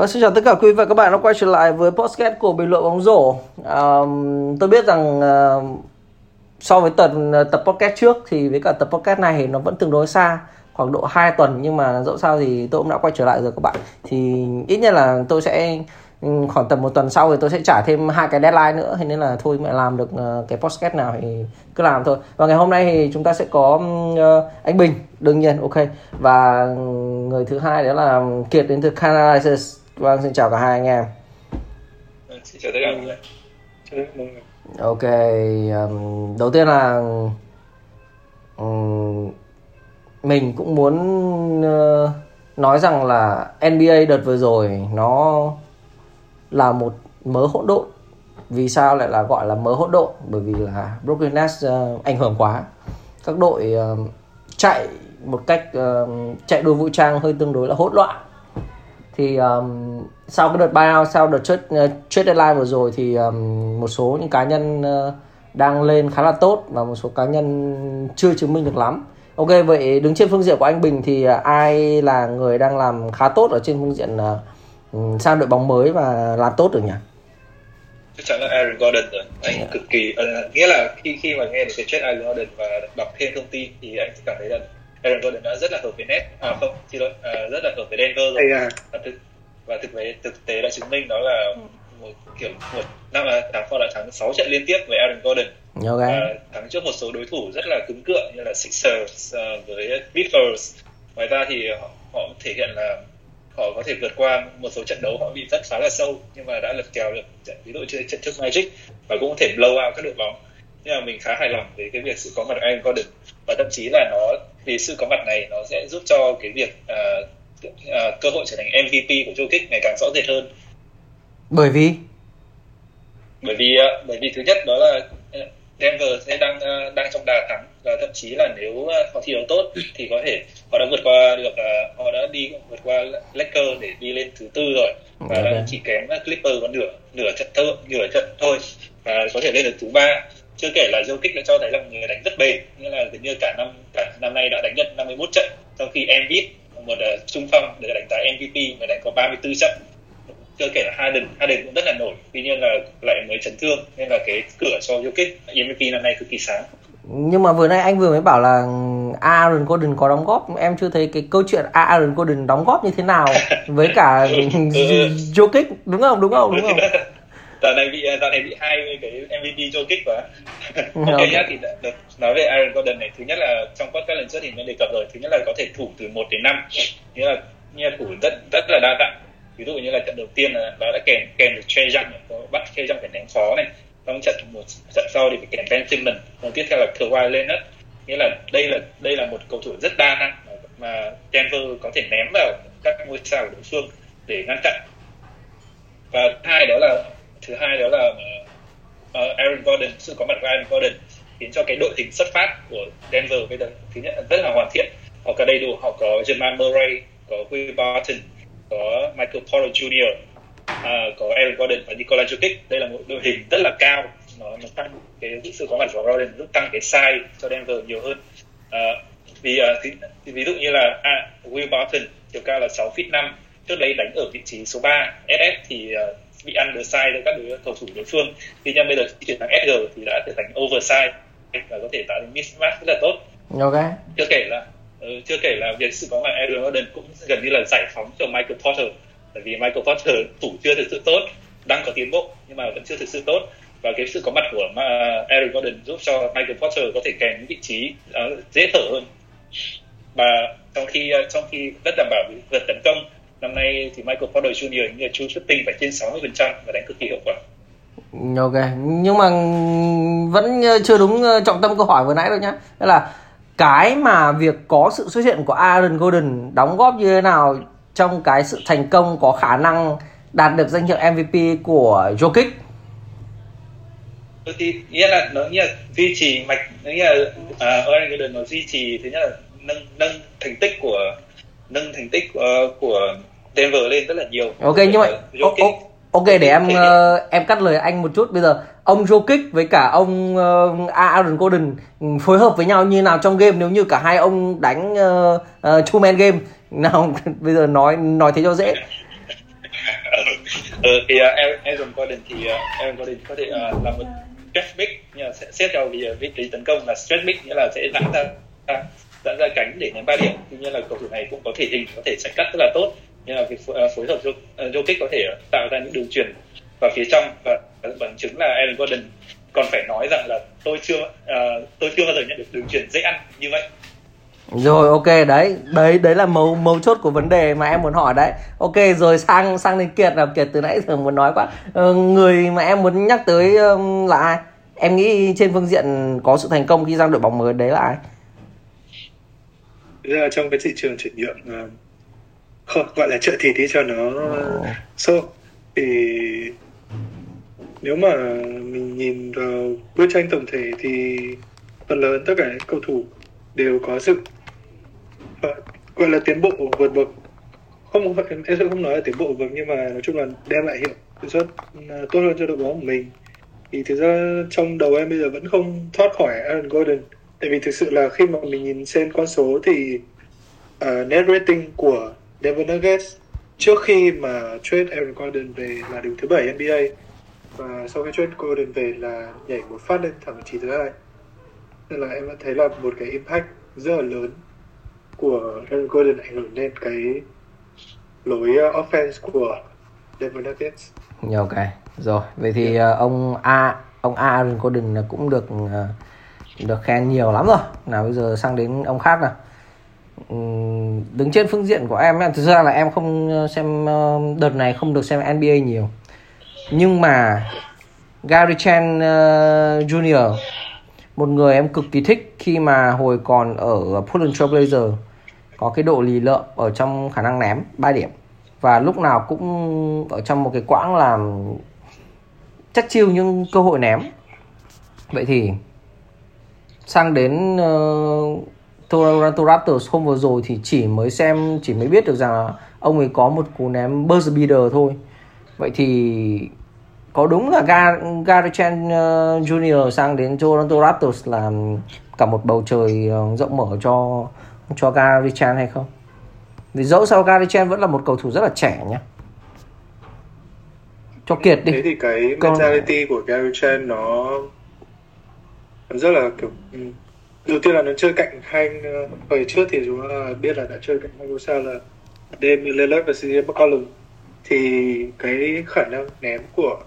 Và xin chào tất cả quý vị và các bạn đã quay trở lại với podcast của bình luận bóng rổ. À, tôi biết rằng à, so với tuần ờ, tập podcast trước thì với cả tập podcast này thì nó vẫn tương đối xa khoảng độ 2 tuần nhưng mà dẫu sao thì tôi cũng đã quay trở lại rồi các bạn. Thì ít nhất là tôi sẽ khoảng tầm một tuần sau thì tôi sẽ trả thêm hai cái deadline nữa. Thế nên là thôi mẹ làm được ờ, cái podcast nào thì cứ làm thôi. Và ngày hôm nay thì chúng ta sẽ có ờ, anh Bình. Đương nhiên ok. Và người thứ hai đó là Kiệt đến từ Canada Vâng, xin chào cả hai anh em. Ừ, xin chào tất cả mọi người. Ok, um, đầu tiên là um, mình cũng muốn uh, nói rằng là NBA đợt vừa rồi nó là một mớ hỗn độn. Vì sao lại là gọi là mớ hỗn độn? Bởi vì là Brooklyn Nets uh, ảnh hưởng quá. Các đội uh, chạy một cách uh, chạy đua vũ trang hơi tương đối là hỗn loạn thì um, sau cái đợt buyout sau đợt trade, uh, trade deadline vừa rồi thì um, một số những cá nhân uh, đang lên khá là tốt và một số cá nhân chưa chứng minh được lắm. Ok vậy đứng trên phương diện của anh Bình thì uh, ai là người đang làm khá tốt ở trên phương diện uh, sang đội bóng mới và làm tốt được nhỉ? Chắc chắn là Aaron Gordon rồi. Anh yeah. cực kỳ uh, nghĩa là khi khi mà nghe được cái trade Aaron Gordon và đọc thêm thông tin thì anh cảm thấy là Aaron Gordon đã rất là hợp với net à không xin lỗi à, rất là hợp với Denver rồi. À. và thực và thực tế thực tế đã chứng minh đó là một kiểu một năm là thắng họ đã thắng 6 trận liên tiếp với Aaron Gordon. Okay. và thắng trước một số đối thủ rất là cứng cựa như là Sixers uh, với Clippers. Ngoài ra thì họ, họ thể hiện là họ có thể vượt qua một số trận đấu họ bị rất khá là sâu nhưng mà đã lật kèo được trận ví dụ như trận trước Magic và cũng có thể blow out các đội bóng. Nhưng mà mình khá hài lòng về cái việc sự có mặt của Aaron Gordon. Và thậm chí là nó vì sự có mặt này nó sẽ giúp cho cái việc uh, uh, cơ hội trở thành MVP của Jokic ngày càng rõ rệt hơn. Bởi vì? Bởi vì uh, bởi vì thứ nhất đó là Denver sẽ đang uh, đang trong đà thắng và thậm chí là nếu uh, họ thi đấu tốt thì có thể họ đã vượt qua được uh, họ đã đi vượt qua Lakers để đi lên thứ tư rồi. Và okay. đã chỉ kém Clippers có nửa nửa trận thơ, nửa trận thôi và có thể lên được thứ ba chưa kể là Jokic đã cho thấy là người đánh rất bền. Nghĩa là gần như cả năm cả năm nay đã đánh nhận 51 trận. Trong khi Embiid một uh, trung phong được đánh giá MVP người đánh có 34 trận. Chưa kể là Harden Harden cũng rất là nổi. Tuy nhiên là lại mới chấn thương nên là cái cửa cho Jokic MVP năm nay cực kỳ sáng. Nhưng mà vừa nay anh vừa mới bảo là Aaron Gordon có đóng góp. Em chưa thấy cái câu chuyện Aaron Gordon đóng góp như thế nào với cả ừ, ừ. Jokic đúng không? Đúng không? Đúng không dạo này bị dạo này bị hai cái MVP cho kích quá. Ok nhá thì được nói về Aaron Gordon này. Thứ nhất là trong podcast lần trước thì mình đề cập rồi thứ nhất là có thể thủ từ 1 đến 5 nghĩa là như là thủ rất rất là đa dạng. Ví dụ như là trận đầu tiên là nó đã kèm kèm được Trey Young bắt Trey Young phải ném phó này. Trong trận một trận sau thì phải kèm Ben Simmons và tiếp theo là Kawhi Leonard. Nghĩa là đây là đây là một cầu thủ rất đa năng mà Denver có thể ném vào các ngôi sao của đối phương để ngăn chặn. Và hai đó là thứ hai đó là uh, Aaron Gordon sự có mặt của Aaron Gordon khiến cho cái đội hình xuất phát của Denver bây giờ thứ nhất là rất là hoàn thiện họ có đầy đủ họ có Jamal Murray có Will Barton có Michael Porter Jr. Uh, à, có Aaron Gordon và Nikola Jokic đây là một đội hình rất là cao nó, nó tăng cái sự có mặt của Gordon giúp tăng cái size cho Denver nhiều hơn uh, vì uh, thì, thì ví dụ như là à, Will Barton chiều cao là 6 feet 5 trước đấy đánh ở vị trí số 3 SF thì uh, bị ăn undersize cho các đối cầu thủ đối phương. Tuy nhiên bây giờ khi chuyển sang SG thì đã trở thành oversize và có thể tạo nên mismatch rất là tốt. Ok. Chưa kể là uh, chưa kể là việc sự có mặt Aaron Gordon cũng gần như là giải phóng cho Michael Porter. Bởi vì Michael Porter thủ chưa thực sự tốt đang có tiến bộ nhưng mà vẫn chưa thực sự tốt. Và cái sự có mặt của Aaron Gordon giúp cho Michael Porter có thể kèm những vị trí uh, dễ thở hơn. Và trong khi uh, trong khi rất đảm bảo vượt tấn công năm nay thì Michael Porter Jr. như là true shooting phải trên 60% và đánh cực kỳ hiệu quả ok nhưng mà vẫn chưa đúng ờ, trọng tâm câu hỏi vừa nãy đâu nhá đó là cái mà việc có sự xuất hiện của Aaron Gordon đóng góp như thế nào trong cái sự thành công có khả năng đạt được danh hiệu MVP của Jokic thì nghĩa là nó nghĩa là duy trì mạch nó nghĩa là uh, Aaron Gordon nó duy trì thứ nhất là nâng nâng thành tích của nâng thành tích uh, của Denver lên rất là nhiều. Ok nhưng mà Jokic, ok để em uh, em cắt lời anh một chút. Bây giờ ông Jokic với cả ông uh, Aaron Gordon phối hợp với nhau như nào trong game? Nếu như cả hai ông đánh uh, uh, two man game nào bây giờ nói nói thế cho dễ. Ờ, thì uh, Aaron Gordon thì uh, Aaron Gordon có thể uh, làm một stretch big nhưng mà sẽ xét theo vị, vị trí tấn công là stretch big nghĩa là sẽ giãn ra giãn ra cánh để ném ba điểm. Tuy nhiên là cầu thủ này cũng có thể hình có thể chạy cắt rất là tốt nhưng là việc phối hợp Jokic có thể tạo ra những đường truyền vào phía trong và bằng chứng là Aaron Gordon còn phải nói rằng là tôi chưa uh, tôi chưa bao giờ nhận được đường truyền dễ ăn như vậy. Rồi ok đấy đấy đấy là mấu mấu chốt của vấn đề mà em muốn hỏi đấy. Ok rồi sang sang đến kiệt nào. Kiệt từ nãy giờ muốn nói quá. Ờ, người mà em muốn nhắc tới um, là ai? Em nghĩ trên phương diện có sự thành công khi sang đội bóng mới đấy là ai? Là trong cái thị trường chuyển nhượng không gọi là trợ thịt đi cho nó oh. sâu. Thì nếu mà mình nhìn vào bức tranh tổng thể thì phần lớn tất cả các cầu thủ đều có sự gọi là tiến bộ vượt bậc. Không em sẽ không nói là tiến bộ vượt nhưng mà nói chung là đem lại hiệu suất à, tốt hơn cho đội bóng của mình. Thì thực ra trong đầu em bây giờ vẫn không thoát khỏi Aaron Gordon. Tại vì thực sự là khi mà mình nhìn xem con số thì uh, net rating của Denver Nuggets trước khi mà trade Aaron Gordon về là đứng thứ bảy NBA và sau khi trade Gordon về là nhảy một phát lên thẳng chỉ thứ hai nên là em đã thấy là một cái impact rất là lớn của Aaron Gordon ảnh hưởng lên cái lối ờ, offense của Denver Nuggets. Dạ, ok, rồi. Vậy thì yeah. ông A ông A Aaron Gordon cũng được ờ, được khen nhiều lắm rồi. Nào bây giờ sang đến ông khác nào đứng trên phương diện của em thực ra là em không ờ, xem ờ, đợt này không được xem NBA nhiều. Nhưng mà Gary Trent uh, Jr một người em cực kỳ thích khi mà hồi còn ở Portland Trail Blazers có cái độ lì lợm ở trong khả năng ném 3 điểm và lúc nào cũng ở trong một cái quãng làm chắc chiêu những cơ hội ném vậy thì sang đến uh, Toronto Raptors hôm vừa rồi thì chỉ mới xem chỉ mới biết được rằng là ông ấy có một cú ném buzzer beater thôi vậy thì có đúng là Gary Trent uh, Jr. sang đến Toronto Raptors là cả một bầu trời uh, rộng mở cho cho Gary Trent hay không? Vì dẫu sao Gary Trent vẫn là một cầu thủ rất là trẻ nhé. Cho Kiệt đi. Thế thì cái mentality Còn... của Gary Trent nó rất là kiểu ừ, đầu tiên là nó chơi cạnh hai ờ, hồi trước thì chúng ta biết là đã chơi cạnh hai ngôi sao là Damian Lillard và CJ McCollum thì cái khả năng ném của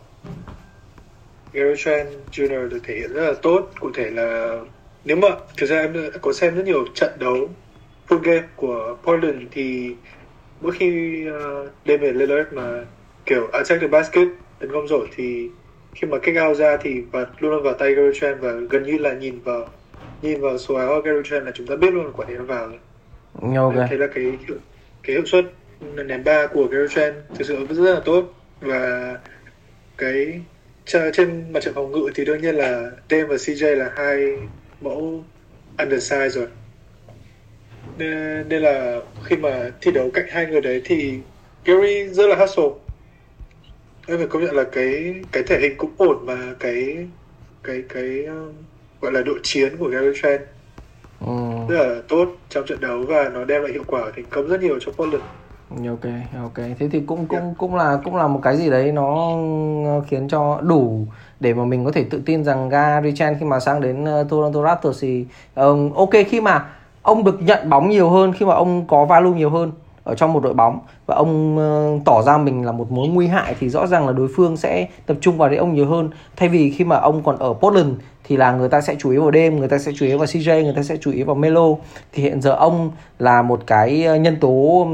Gary Trent Jr. được thể hiện rất là tốt cụ thể là nếu mà thực ra em có xem rất nhiều trận đấu full game của Portland thì mỗi khi ờ, uh, Damian Lillard mà kiểu attack the basket tấn công rồi thì khi mà kick out ra thì và luôn luôn vào tay Gary Trent và gần như là nhìn vào nhìn vào số áo Gary Trent là chúng ta biết luôn quả đấy nó vào rồi. Okay. Thế là cái cái hiệu suất ném ba của Gary Trent thực sự rất là tốt và cái trên mặt trận phòng ngự thì đương nhiên là Dame và CJ là hai mẫu undersize rồi nên, nên là khi mà thi đấu cạnh hai người đấy thì Gary rất là hustle em phải công nhận là cái cái thể hình cũng ổn và cái cái cái um, gọi là độ chiến của Gary Trent. Ừ. rất là tốt trong trận đấu và nó đem lại hiệu quả thành công rất nhiều cho Portland. Ok ok. Thế thì cũng cũng cũng là cũng là một cái gì đấy nó khiến cho đủ để mà mình có thể tự tin rằng Gary Trent khi mà sang đến uh, Toronto Raptors thì uh, ok khi mà ông được nhận bóng nhiều hơn khi mà ông có value nhiều hơn ở trong một đội bóng và ông uh, tỏ ra mình là một mối nguy hại thì rõ ràng là đối phương sẽ tập trung vào đấy ông nhiều hơn. Thay vì khi mà ông còn ở Portland thì là người ta sẽ chú ý vào đêm người ta sẽ chú ý vào CJ người ta sẽ chú ý vào Melo. Thì hiện giờ ông là một cái ờ, nhân tố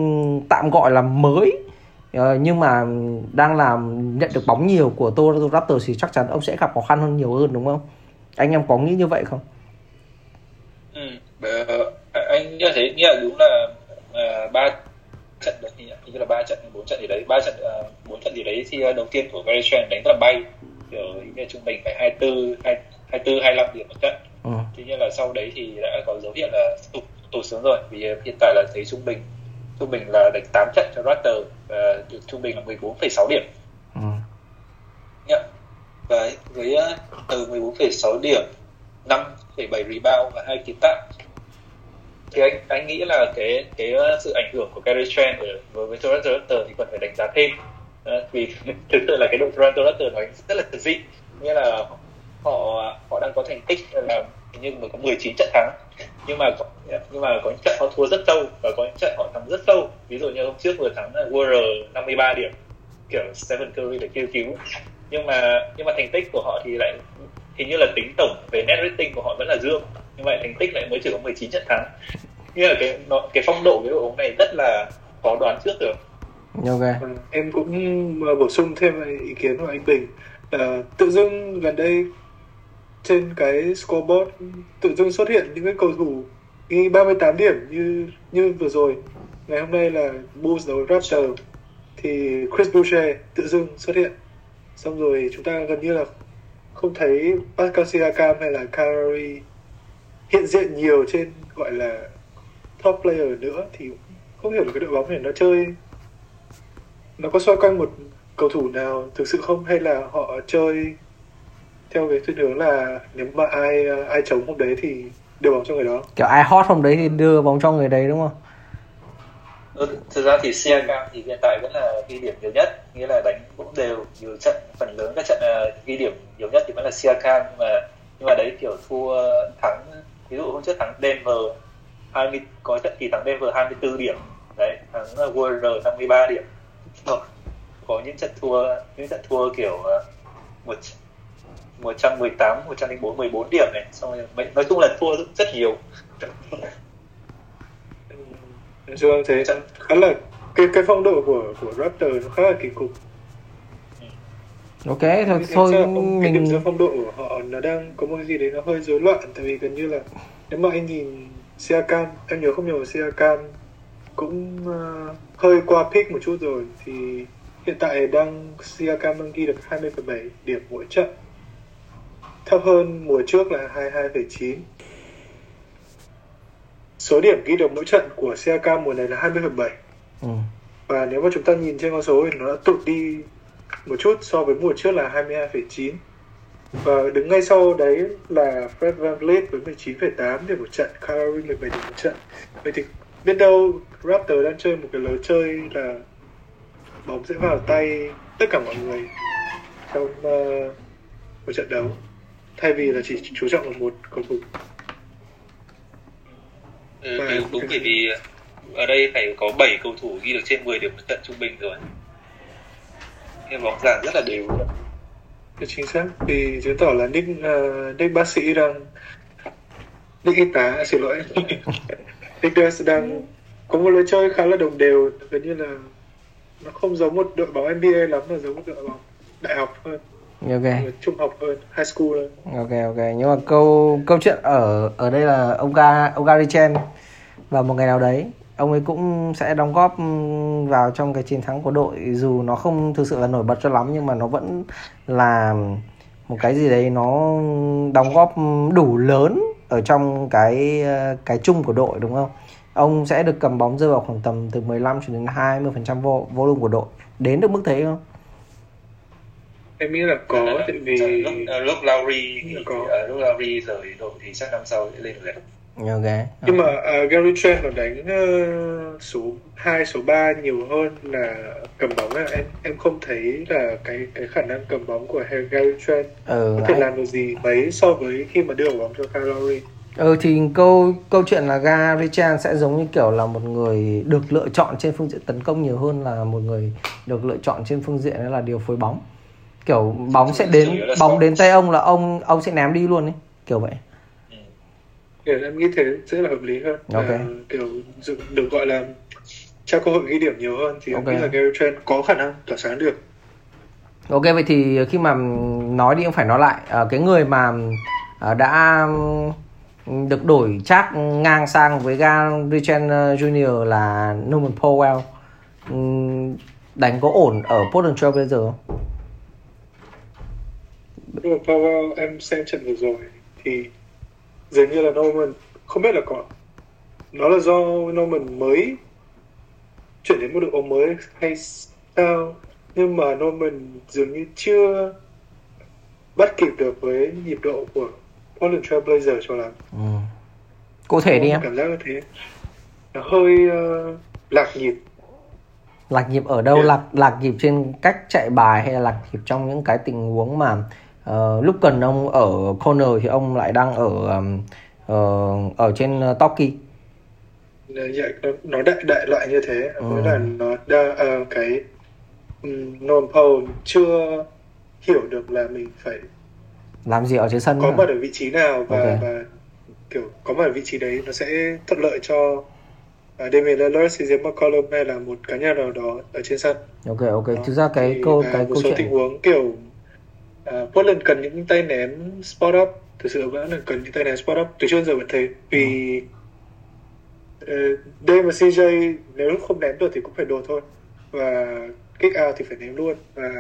tạm gọi là mới ờ, nhưng mà đang làm nhận được bóng nhiều của Toronto Raptors thì chắc chắn ông sẽ gặp khó khăn hơn nhiều hơn đúng không? Anh em có nghĩ như vậy không? Ừ, ờ, anh như thế nghĩ là đúng là ba uh, trận được thì như là ba trận bốn trận gì đấy ba trận bốn uh, trận gì đấy thì đầu tiên của Gary Trent đánh rất là bay. Kiểu như trung bình phải hai tư hai 24 25 điểm một trận ừ. tuy nhiên là sau đấy thì đã có dấu hiệu là tụt tụt xuống rồi vì hiện tại là thấy trung bình trung bình là đánh 8 trận cho Raptor và được trung bình là 14,6 điểm ừ. yeah. và với từ 14,6 điểm 5,7 rebound và hai kiến tạo thì anh anh nghĩ là cái cái sự ảnh hưởng của Gary Trent với với Toronto Raptors thì còn phải đánh giá thêm vì thực sự là cái đội Toronto Raptors nó rất là dị nghĩa là họ họ đang có thành tích là nhưng mà có 19 trận thắng. Nhưng mà nhưng mà có những trận họ thua rất sâu và có những trận họ thắng rất sâu. Ví dụ như hôm trước vừa thắng là Warrior 53 điểm kiểu Stephen Curry để kêu cứu. Nhưng mà nhưng mà thành tích của họ thì lại hình như là tính tổng về net rating của họ vẫn là dương. Nhưng mà thành tích lại mới chỉ có 19 trận thắng. Như là cái nó, cái phong độ cái đội bóng này rất là khó đoán trước được. Ok. À, em cũng bổ sung thêm ý kiến của anh Bình. À, tự dưng gần đây trên cái scoreboard tự dưng xuất hiện những cái cầu thủ ghi 38 điểm như như vừa rồi. Ngày hôm nay là Bulls đấu Raptors. Thì Chris Boucher tự dưng xuất hiện. Xong rồi chúng ta gần như là không thấy Pascal Siakam hay là Kyrie hiện diện nhiều trên gọi là top player nữa thì không hiểu được cái đội bóng này nó chơi, nó có xoay quanh một cầu thủ nào thực sự không hay là họ chơi theo cái thuyết hướng là nếu mà ai ai chống hôm đấy thì đưa bóng cho người đó. Kiểu ai hot hôm đấy thì đưa bóng cho người đấy đúng không? Ừ, thực ra thì Siakam thì hiện tại vẫn là ghi điểm nhiều nhất nghĩa là đánh cũng đều nhiều trận phần lớn các trận uh, ghi điểm nhiều nhất thì vẫn là Siakam nhưng mà nhưng mà đấy kiểu thua thắng ví dụ hôm trước thắng Denver 20 có trận thì thắng Denver 24 điểm đấy thắng Warriors 53 điểm. Có những trận thua những trận thua kiểu uh, một 118, 104, 14 điểm này. Xong rồi nói chung là thua rất nhiều. Nói chung thế khá là cái cái phong độ của của Raptor nó khá là kỳ cục. Ok thôi thôi mình cái điểm phong độ của họ nó đang có một cái gì đấy nó hơi rối loạn tại vì gần như là nếu mà anh nhìn Siakam em nhớ không nhớ Siakam cũng uh, hơi qua pick một chút rồi thì hiện tại đang Siakam đang ghi được 20,7 điểm mỗi trận thấp hơn mùa trước là 22,9 số điểm ghi được mỗi trận của Siakam mùa này là 20,7 ừ. và nếu mà chúng ta nhìn trên con số thì nó đã tụt đi một chút so với mùa trước là 22,9 và đứng ngay sau đấy là Fred VanVleet với 19,8 điểm một trận, Kyrie 17 điểm một trận. Vậy thì biết đâu Raptor đang chơi một cái lối chơi là bóng sẽ vào tay tất cả mọi người trong uh, một trận đấu thay vì là chỉ chú trọng vào một cầu thủ. Ừ, ừ, đúng bởi vì ở đây phải có 7 cầu thủ ghi được trên 10 điểm trận trung bình rồi. Nên bóng dàn rất là đều chính xác. Thì chứng tỏ là nick uh, nick bác sĩ đang nick y tá xin lỗi. Nick Nurse đang có một lối chơi khá là đồng đều. Gần như là nó không giống một đội bóng NBA lắm mà giống một đội bóng đại học hơn ok trung học hơn high school hơn ok ok nhưng mà câu câu chuyện ở ở đây là ông ga ông Gary Chen vào một ngày nào đấy ông ấy cũng sẽ đóng góp vào trong cái chiến thắng của đội dù nó không thực sự là nổi bật cho lắm nhưng mà nó vẫn là một cái gì đấy nó đóng góp đủ lớn ở trong cái cái chung của đội đúng không? Ông sẽ được cầm bóng rơi vào khoảng tầm từ 15 cho đến 20% vô volume của đội. Đến được mức thế không? Em nghĩ là có tại vì lúc, lúc Lowry có. lúc Lowry rời đội thì chắc năm sau sẽ lên được ok. Nhưng mà uh, Gary Trent nó đánh uh, số 2, số 3 nhiều hơn là cầm bóng là em em không thấy là cái cái khả năng cầm bóng của Gary Trent ừ, có thể anh... làm được gì mấy so với khi mà đưa bóng cho Kyle Lowry. Ừ thì câu câu chuyện là Gary Trent sẽ giống như kiểu là một người được lựa chọn trên phương diện tấn công nhiều hơn là một người được lựa chọn trên phương diện là điều phối bóng kiểu bóng sẽ đến bóng đến tay ông là ông ông sẽ ném đi luôn ấy kiểu vậy kiểu em nghĩ thế sẽ là hợp lý hơn okay. là kiểu được gọi là cho cơ hội ghi điểm nhiều hơn thì okay. em nghĩ là Gary Trent có khả năng tỏa sáng được Ok vậy thì khi mà nói đi cũng phải nói lại à, cái người mà à, đã được đổi chắc ngang sang với Gary Trent ờ, Jr là Norman Powell đánh có ổn ở Portland Trail bây giờ không? Norman Powell em xem trận vừa rồi thì dường như là Norman không biết là có nó là do Norman mới chuyển đến một đội bóng mới hay sao nhưng mà Norman dường như chưa bắt kịp được với nhịp độ của Portland Trail Blazers cho lắm. Ừ. Cụ thể đi em. Cảm giác như thế. Nó hơi uh, lạc nhịp. lạc nhịp ở đâu Yeah. lạc lạc nhịp trên cách chạy bài hay là lạc nhịp trong những cái tình huống mà ờ, lúc cần ông ở corner thì ông lại đang ở ừm, ờ, ở trên uh, Toki Nó, nó, đại đại loại như thế Ừ. với là nó đa ờ, cái um, Powell chưa hiểu được là mình phải làm gì ở trên sân có mặt ở vị trí nào và Ok. và kiểu có mặt ở vị trí đấy nó sẽ thuận lợi cho uh, Damian Lillard, CJ McCollum hay là một cá nhân nào đó ở trên sân. ok ok Đó. thực ra cái câu cái câu số chuyện tình huống kiểu uh, Portland cần những tay ném spot up thực sự vẫn là cần những tay ném spot up. Từ trước giờ vẫn thấy vì uh, Dame và CJ nếu không ném được thì cũng phải đổ thôi. Và kick out thì phải ném luôn. Và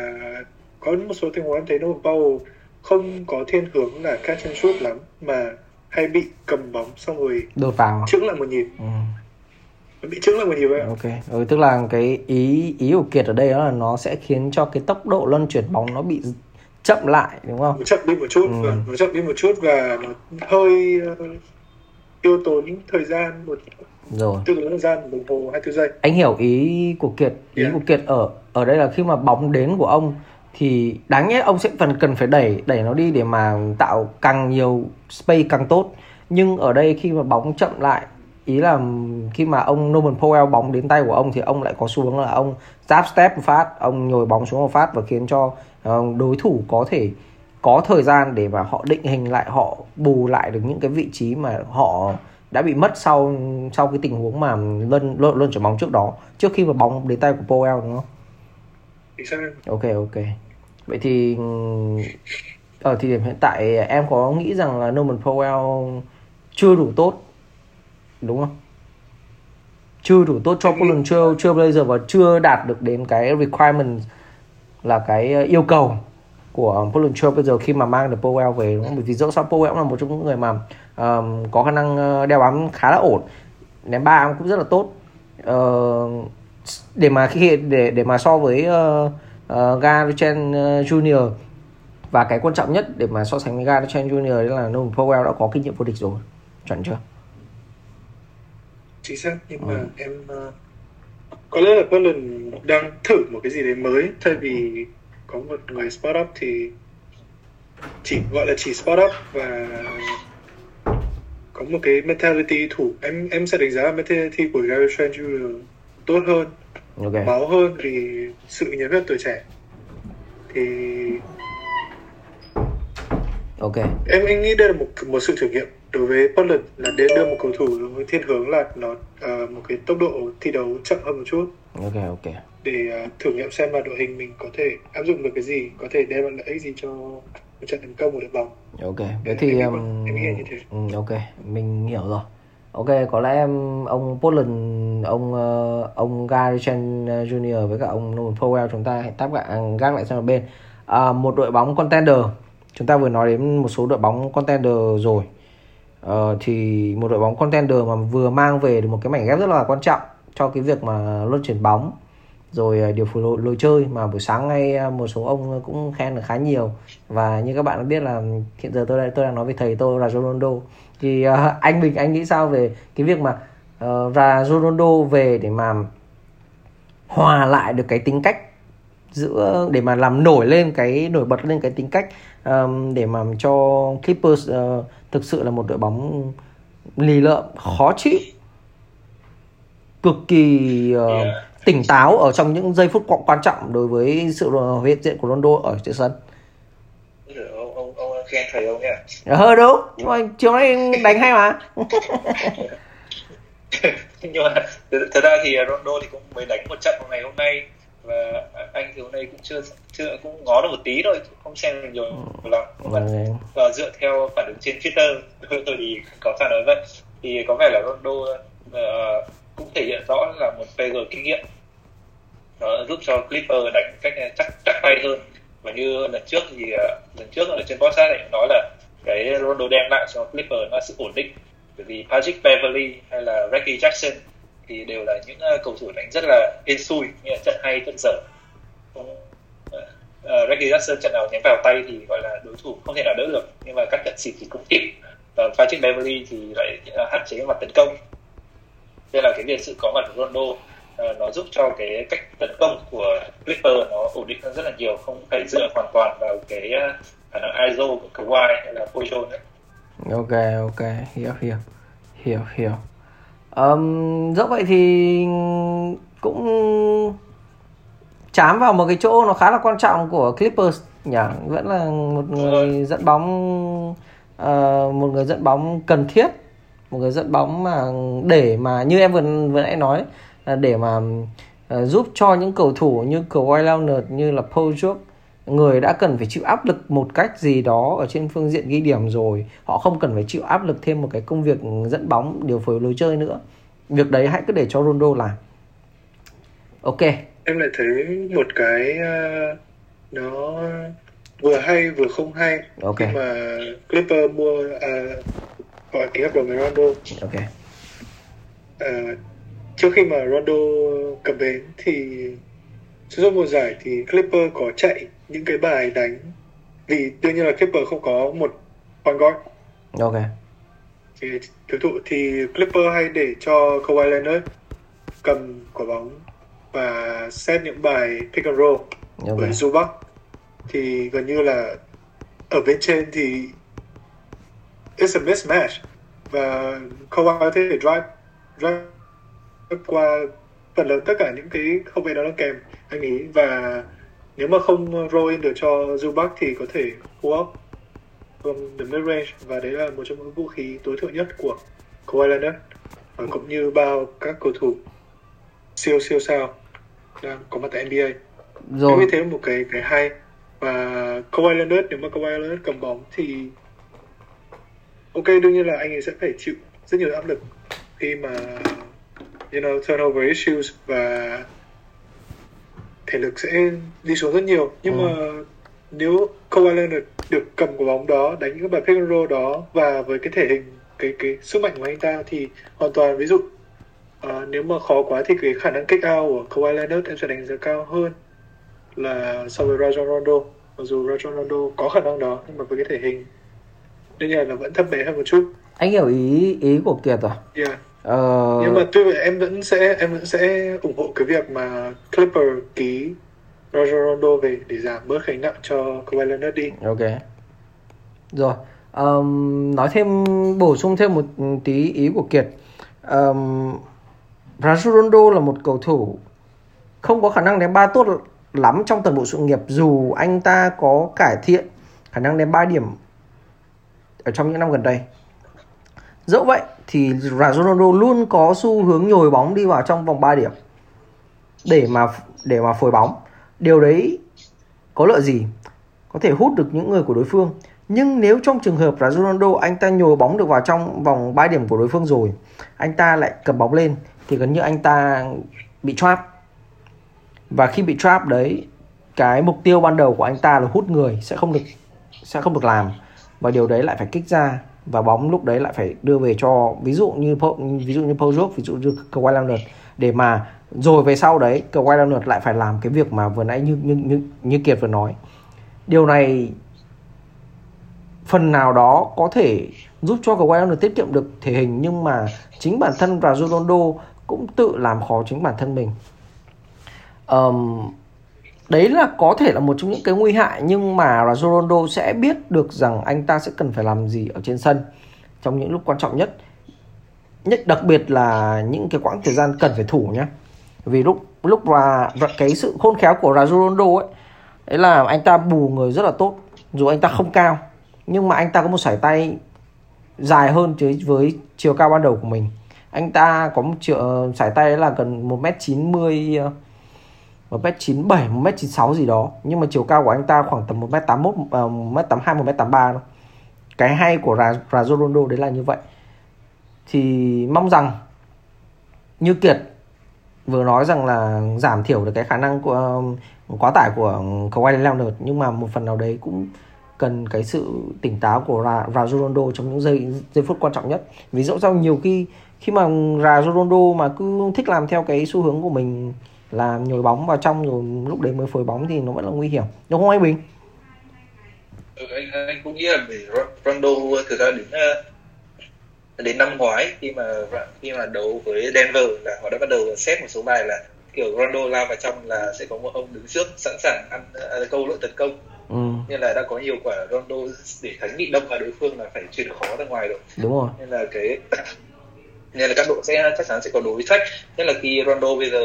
có một số tình huống em thấy Noah Powell không có thiên hướng là catch and shoot lắm mà hay bị cầm bóng xong rồi đột vào. chững lại một nhịp. Ừ. bị chững lại một nhịp ạ. ok. Ừ, tức là cái ý ý của Kiệt ở đây đó là nó sẽ khiến cho cái tốc độ luân chuyển bóng nó bị chậm lại đúng không nó chậm đi một chút Ừ. và nó chậm đi một chút và nó hơi uh, tiêu tốn thời gian một rồi tiêu tốn thời gian một đồng hồ 24 giây anh hiểu ý của Kiệt ý Yeah. của Kiệt ở ở đây là khi mà bóng đến của ông thì đáng nhẽ ông sẽ phần cần phải đẩy đẩy nó đi để mà tạo càng nhiều space càng tốt nhưng ở đây khi mà bóng chậm lại ý là khi mà ông Norman Powell bóng đến tay của ông thì ông lại có xu hướng là ông giáp step một phát ông nhồi bóng xuống một phát và khiến cho đối thủ có thể có thời gian để mà họ định hình lại họ bù lại được những cái vị trí mà họ đã bị mất sau sau cái tình huống mà luân luân luân chuyển bóng trước đó trước khi mà bóng đến tay của Powell đúng không? Ok ok. Vậy thì ở thời điểm hiện tại em có nghĩ rằng là Norman Powell chưa đủ tốt đúng không? Chưa đủ tốt cho Portland Trail chưa Blazer và chưa đạt được đến cái requirement là cái ờ, yêu cầu của Portland Trail bây giờ khi mà mang được Powell về đúng không? Bởi vì dẫu sao Powell cũng là một trong những người mà ờm, có khả năng ờ, đeo bám khá là ổn ném ba cũng rất là tốt Ờ, để mà khi để để mà so với uh, uh, Garchen Junior và cái quan trọng nhất để mà so sánh với Garchen Junior đấy là Norman Powell đã có kinh nghiệm vô địch rồi chuẩn chưa chính xác nhưng mà Ừ. em uh, có lẽ là Portland đang thử một cái gì đấy mới thay vì có một người spot up thì chỉ gọi là chỉ spot up và có một cái mentality thủ. Em em sẽ đánh giá là mentality của Gary Trent Jr. tốt hơn ok. máu hơn vì sự nhiệt huyết tuổi trẻ. Thì ok. em anh nghĩ đây là một một sự thử nghiệm đối với Portland là để đưa một cầu thủ với thiên hướng là nó ờ, một cái tốc độ thi đấu chậm hơn một chút. Ok ok. Để ờ, thử nghiệm xem là đội hình mình có thể áp dụng được cái gì có thể đem lại ích gì cho một trận tấn công của đội bóng. Ok vậy Em thì um, vậy, em nghĩ là như thế. ừ, ok mình hiểu rồi. Ok có lẽ em ông Portland ông ờ, ông Gary Trent Jr với cả ông Norman Powell chúng ta hãy táp gác gác lại sang một bên. À, một đội bóng contender. Chúng ta vừa nói đến một số đội bóng contender rồi Ờ, thì một đội bóng contender mà vừa mang về được một cái mảnh ghép rất là quan trọng cho cái việc mà luân chuyển bóng rồi à, điều phối lối, lối chơi mà buổi sáng ngay à, một số ông cũng khen được khá nhiều. Và như các bạn đã biết là hiện giờ tôi đang tôi đang nói về thầy tôi là Ronaldo. Thì uh, anh Bình anh nghĩ sao về cái việc mà uh, ra Ronaldo về để mà hòa lại được cái tính cách giữa để mà làm nổi lên cái nổi bật lên cái tính cách um, để mà cho Clippers uh, thực sự là một đội bóng lì lợm khó chịu cực kỳ uh, tỉnh táo ở trong những giây phút quan trọng đối với sự hiện diện của Ronaldo ở trên sân. Ông ông ông khen thầy ông nhỉ Ờ đúng, nhưng mà chiều nay đánh hay mà. nhưng mà thật ra thì Ronaldo thì cũng mới đánh một trận vào ngày hôm nay và anh thì hôm nay cũng chưa chưa cũng ngó được một tí thôi không xem được nhiều lắm. Và, và dựa theo phản ứng trên Twitter. Tôi, thì có phản ứng vậy. Thì có vẻ là Ronaldo uh, cũng thể hiện rõ là một PG kinh nghiệm. Nó giúp cho Clipper đánh cách chắc chắc tay hơn. Và như lần trước thì uh, lần trước ở trên podcast này nói là cái Ronaldo đem lại cho Clipper nó sự ổn định. Bởi vì Patrick Beverly hay là Reggie Jackson thì đều là những ờ, cầu thủ đánh rất là hên xui như là trận hay trận dở. Uh, Reggie Jackson trận nào ném vào tay thì gọi là đối thủ không thể nào đỡ được nhưng mà các trận xịt thì cũng kịp. Và Patrick Beverly thì lại uh, hạn chế mặt tấn công. Đây là cái việc sự có mặt của Ronaldo uh, nó giúp cho cái cách tấn công của Clipper nó ổn định hơn rất là nhiều không phải dựa hoàn toàn vào cái khả năng ISO của Kawhi hay là Pojo nữa. Ok ok. Hiểu hiểu. Hiểu hiểu um, dẫu vậy thì cũng chám vào một cái chỗ nó khá là quan trọng của Clippers nhỉ? Vẫn là một người dẫn bóng uh, một người dẫn bóng cần thiết một người dẫn bóng mà để mà như em vừa vừa nãy nói là để mà uh, giúp cho những cầu thủ như Kawhi Leonard như là Paul George người đã cần phải chịu áp lực một cách gì đó ở trên phương diện ghi điểm rồi. Họ không cần phải chịu áp lực thêm một cái công việc dẫn bóng điều phối lối chơi nữa. Việc đấy hãy cứ để cho Rondo làm. Ok. Em lại thấy một cái uh, nó vừa hay vừa không hay. Okay. khi mà Clipper mua uh, gọi ký hợp đồng với Rondo ok. Uh, trước khi mà Rondo cập bến thì suốt mùa giải thì Clipper có chạy những cái bài đánh. Vì đương nhiên là Clipper không có một point guard. Ok. Thì thiếu thụ thì Clipper hay để cho Kawhi Leonard cầm quả bóng và set những bài pick and roll okay. với Zubac. Thì gần như là ở bên trên thì it's a mismatch. Và Kawhi có thể drive drive qua phần lớn tất cả những cái không vệ đó nó kèm anh nghĩ. Và nếu mà không roll in được cho Zubac thì có thể up from the mid range và đấy là một trong những vũ khí tối thượng nhất của Kawhi Leonard và cũng như bao các cầu thủ siêu siêu sao đang có mặt tại NBA rồi. Như thế một cái cái hay và Kawhi Leonard nếu mà Kawhi Leonard cầm bóng thì ok đương nhiên là anh ấy sẽ phải chịu rất nhiều áp lực khi mà you know turnover issues và thể lực sẽ đi xuống rất nhiều nhưng ừ. mà nếu Kawhi Leonard được cầm quả bóng đó đánh những bài pick and roll đó và với cái thể hình cái cái sức mạnh của anh ta thì hoàn toàn ví dụ uh, nếu mà khó quá thì cái khả năng kick out của Kawhi Leonard em sẽ đánh giá cao hơn là so với Rajon Rondo mặc dù Rajon Rondo có khả năng đó nhưng mà với cái thể hình nhiên là vẫn thấp bé hơn một chút anh hiểu ý ý của Kiệt rồi yeah. Uh... nhưng mà vậy em vẫn sẽ em vẫn sẽ ủng hộ cái việc mà Clipper ký Rajon Rondo về để giảm bớt gánh nặng cho Kawhi Leonard đi. Ok. Rồi um, nói thêm bổ sung thêm một tí ý của Kiệt. Um, Rajon Rondo là một cầu thủ không có khả năng ném ba tốt lắm trong toàn bộ sự nghiệp dù anh ta có cải thiện khả năng ném 3 điểm ở trong những năm gần đây. Dẫu vậy thì Ronaldo luôn có xu hướng nhồi bóng đi vào trong vòng 3 điểm để mà để mà phối bóng. Điều đấy có lợi gì? Có thể hút được những người của đối phương. Nhưng nếu trong trường hợp là Ronaldo anh ta nhồi bóng được vào trong vòng 3 điểm của đối phương rồi, anh ta lại cầm bóng lên thì gần như anh ta bị trap và khi bị trap đấy cái mục tiêu ban đầu của anh ta là hút người sẽ không được sẽ không được làm và điều đấy lại phải kích ra và bóng lúc đấy lại phải đưa về cho ví dụ như ví dụ như Pojok ví dụ như Kawhi Leonard để mà rồi về sau đấy Kawhi Leonard lại phải làm cái việc mà vừa nãy như như như, như Kiệt vừa nói. Điều này phần nào đó có thể giúp cho Kawhi Leonard tiết kiệm được thể hình nhưng mà chính bản thân và Ronaldo cũng tự làm khó chính bản thân mình. Um, đấy là có thể là một trong những cái nguy hại, nhưng mà Ronaldo sẽ biết được rằng anh ta sẽ cần phải làm gì ở trên sân trong những lúc quan trọng nhất. Nhất đặc biệt là những cái quãng thời gian cần phải thủ nhé vì lúc lúc và cái sự khôn khéo của Ronaldo ấy, đấy là anh ta bù người rất là tốt, dù anh ta không cao, nhưng mà anh ta có một sải tay dài hơn với chiều cao ban đầu của mình. Anh ta có một chiều ờ, sải tay là gần một m chín mươi ờ, một m chín bảy một m chín sáu gì đó. Nhưng mà chiều cao của anh ta khoảng tầm một m tám mốt ờ, một m tám hai một m tám ba cái hay của Rajon Rondo đấy là như vậy. Thì mong rằng như Kiệt vừa nói rằng là giảm thiểu được cái khả năng của ờ, quá tải của Kawhi Leonard nhưng mà một phần nào đấy cũng cần cái sự tỉnh táo của Rajon Rondo trong những giây giây phút quan trọng nhất. Vì dẫu sao nhiều khi khi mà Rajon Rondo mà cứ thích làm theo cái xu hướng của mình làm nhồi bóng vào trong rồi lúc đấy mới phối bóng thì nó vẫn là nguy hiểm đúng không anh Bình? Ừ, anh anh cũng nghĩ là để Rondo thực ra đến uh, đến năm ngoái khi mà khi mà đấu với Denver là họ đã bắt đầu xét một số bài là kiểu Rondo lao vào trong là sẽ có một ông đứng trước sẵn sàng ăn uh, câu lỗi tấn công ừ. nên là đã có nhiều quả Rondo để tránh bị đâm vào đối phương là phải chuyển khó ra ngoài rồi đúng rồi nên là cái nên là các đội sẽ chắc chắn sẽ có đối sách nhất là khi Rondo bây giờ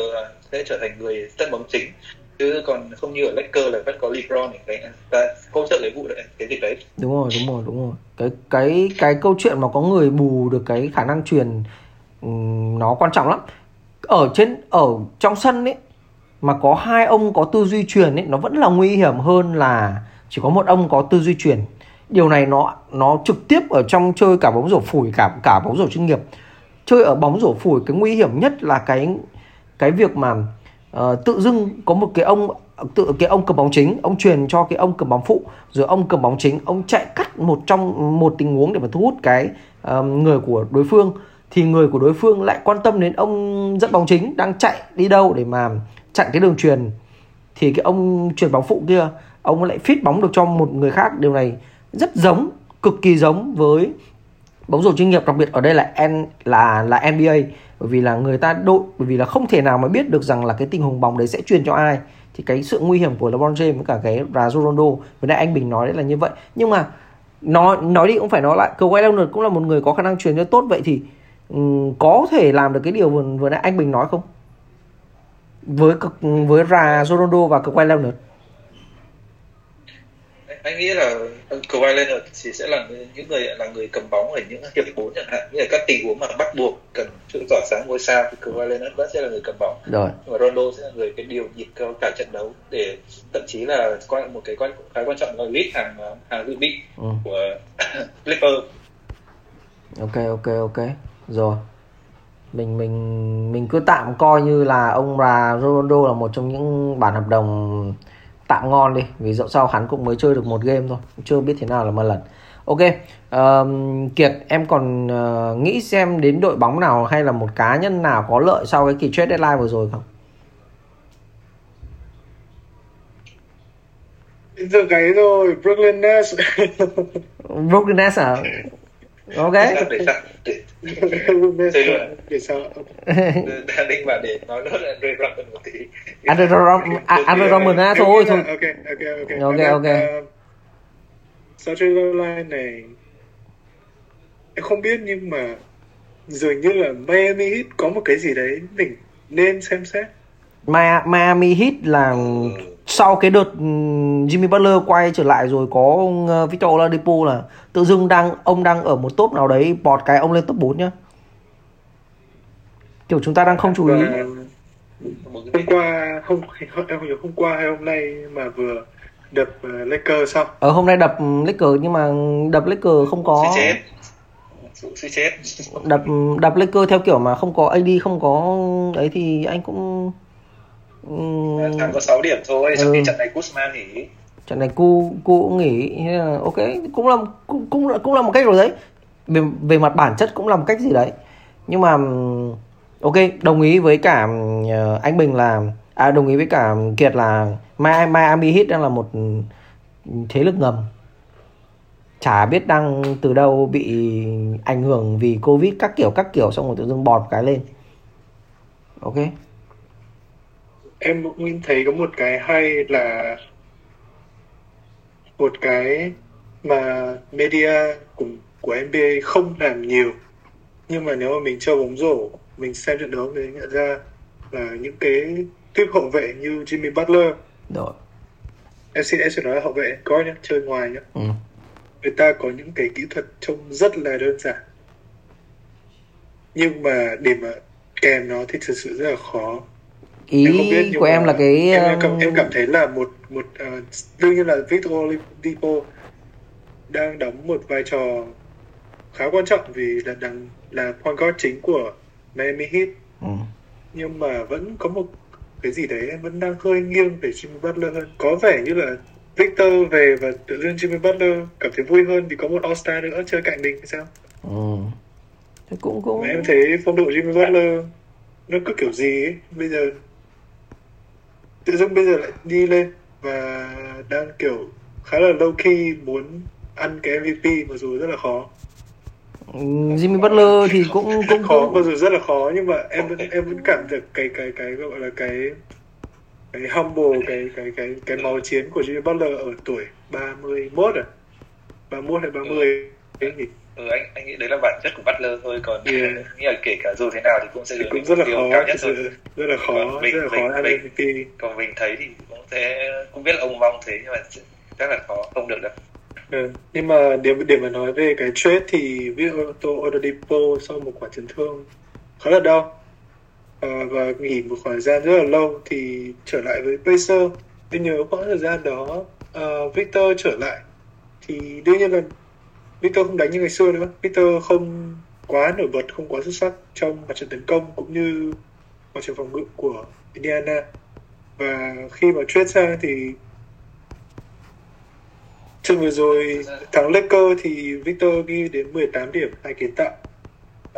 sẽ trở thành người tất bóng chính. Chứ còn không như ở Lakers là vẫn có LeBron để cái hỗ trợ cái vụ đấy, cái gì đấy. Đúng rồi đúng rồi đúng rồi. Cái cái cái câu chuyện mà có người bù được cái khả năng truyền ừ, nó quan trọng lắm. Ở trên ở trong sân ấy mà có hai ông có tư duy truyền ấy nó vẫn là nguy hiểm hơn là chỉ có một ông có tư duy truyền. Điều này nó nó trực tiếp ở trong chơi cả bóng rổ phủi cả cả bóng rổ chuyên nghiệp chơi ở bóng rổ phủi cái nguy hiểm nhất là cái cái việc mà uh, tự dưng có một cái ông tự cái ông cầm bóng chính ông truyền cho cái ông cầm bóng phụ rồi ông cầm bóng chính ông chạy cắt một trong một tình huống để mà thu hút cái uh, người của đối phương. Thì người của đối phương lại quan tâm đến ông dẫn bóng chính đang chạy đi đâu để mà chặn cái đường truyền. Thì cái ông truyền bóng phụ kia ông lại fit bóng được cho một người khác. Điều này rất giống cực kỳ giống với bóng rổ chuyên nghiệp đặc biệt ở đây là N là là NBA bởi vì là người ta đội bởi vì là không thể nào mà biết được rằng là cái tình huống bóng đấy sẽ truyền cho ai. Thì cái sự nguy hiểm của LeBron James với cả cái Rajon Rondo với lại anh Bình nói đấy là như vậy. Nhưng mà nói nói đi cũng phải nói lại Kawhi Leonard cũng là một người có khả năng truyền cho tốt. Vậy thì um, có thể làm được cái điều vừa, vừa nãy anh Bình nói không? Với với Rajon Rondo và Kawhi Leonard anh nghĩ là Kawhi Leonard thì sẽ là những người là người cầm bóng ở những hiệp 4 chẳng hạn. Như là các tình huống mà bắt buộc cần sự tỏa sáng ngôi sao thì Kawhi Leonard vẫn sẽ là người cầm bóng. Rồi. Mà Rondo sẽ là người cái điều nhịp cả, cả trận đấu để thậm chí là quan một cái quan khá quan trọng là list hàng hàng dự bị ừ. của Clipper. Ok ok ok. Rồi. Mình mình mình cứ tạm coi như là ông là Ronaldo là một trong những bản hợp đồng tạm ngon đi vì dẫu sao hắn cũng mới chơi được một game thôi chưa biết thế nào là một lần ok uh, kiệt em còn uh, nghĩ xem đến đội bóng nào hay là một cá nhân nào có lợi sau cái kỳ trade deadline vừa rồi không? Giờ cái rồi Brooklyn Nets. Brooklyn Nets à ok. Để sao để để sao? đang định bảo để nói là Andre Drummond một tí. Andre Drummond Andre Drummond á thôi thôi. ok ok ok. Ok ok sau trade deadline này? Em không biết nhưng mà dường như là Miami Heat có một cái gì đấy mình nên xem xét. Miami Heat là ừ sau cái đợt ừ, Jimmy Butler quay trở lại rồi có ờ, Victor Oladipo là tự dưng đang ông đang ở một top nào đấy bọt cái ông lên top 4 nhá. Kiểu chúng ta đang không chú ý. Hôm qua hôm em không nhớ hôm qua hay hôm nay mà vừa đập ờ, Lakers xong? Ở hôm nay đập Lakers nhưng mà đập Lakers không có. Chết. Chết. Đập đập Lakers theo kiểu mà không có AD không có ấy thì anh cũng thắng có 6 điểm thôi trong ừ. khi trận này Kuzma nghỉ. Trận này cu cu cũng nghỉ ok cũng là cũng cũng là, cũng là một cách rồi đấy. Về về mặt bản chất cũng là một cách gì đấy. Nhưng mà ok đồng ý với cả uh, anh Bình là à đồng ý với cả Kiệt là Miami Heat đang là một thế lực ngầm. Chả biết đang từ đâu bị ảnh hưởng vì covid các kiểu các kiểu xong rồi tự dưng bọt cái lên. Ok em cũng thấy có một cái hay là một cái mà media của, của NBA không làm nhiều. Nhưng mà nếu mà mình chơi bóng rổ mình xem trận đấu thì nhận ra là những cái tuyết hậu vệ như Jimmy Butler rồi. Em xin em sẽ nói là hậu vệ có nhá chơi ngoài nhá. Ừ. người ta có những cái kỹ thuật trông rất là đơn giản. Nhưng mà để mà kèm nó thì thực sự rất là khó ý em biết, của em là cái em, em, cảm, em cảm thấy là một một uh, đương nhiên là Victor Oladipo đang đóng một vai trò khá quan trọng vì là đang là point guard chính của Miami Heat ừ. nhưng mà vẫn có một cái gì đấy em vẫn đang hơi nghiêng về Jimmy Butler hơn có vẻ như là Victor về và tự nhiên Jimmy Butler cảm thấy vui hơn vì có một All Star nữa chơi cạnh mình thì sao ừ. cũng cũng mà em thấy phong độ Jimmy Butler nó cứ kiểu gì ấy bây giờ tự dưng bây giờ lại đi lên và đang kiểu khá là low key muốn ăn cái MVP mặc dù rất là khó. Jimmy Butler thì cũng cũng khó mặc dù rất là khó nhưng mà em vẫn em vẫn cảm được cái cái cái gọi là cái cái humble cái cái cái cái máu chiến của Jimmy Butler ở tuổi 31 à? 31 hay 30 ấy nhỉ ừ, anh anh nghĩ đấy là bản chất của Butler thôi còn Yeah. nghĩ là kể cả dù thế nào thì cũng sẽ thì được cũng rất là khó cao nhất thôi rất là khó Còn mình- rất là khó mình- mình- còn mình thấy thì cũng sẽ cũng biết là ông mong thế nhưng mà chắc là khó không được đâu Ừ. Nhưng mà để để mà nói về cái trade thì Victor Oladipo sau một quả chấn thương khá là đau Ờ, và nghỉ một khoảng gian rất là lâu thì trở lại với Pacers. Tôi nhớ khoảng thời gian đó ờ, Victor trở lại thì đương nhiên là Victor không đánh như ngày xưa nữa. Victor không quá nổi bật, không quá xuất sắc trong mặt trận tấn công cũng như mặt trận phòng ngự của Indiana. Và khi mà trade sang thì Trận vừa rồi thắng Lakers thì Victor ghi đến 18 điểm, hai kiến tạo.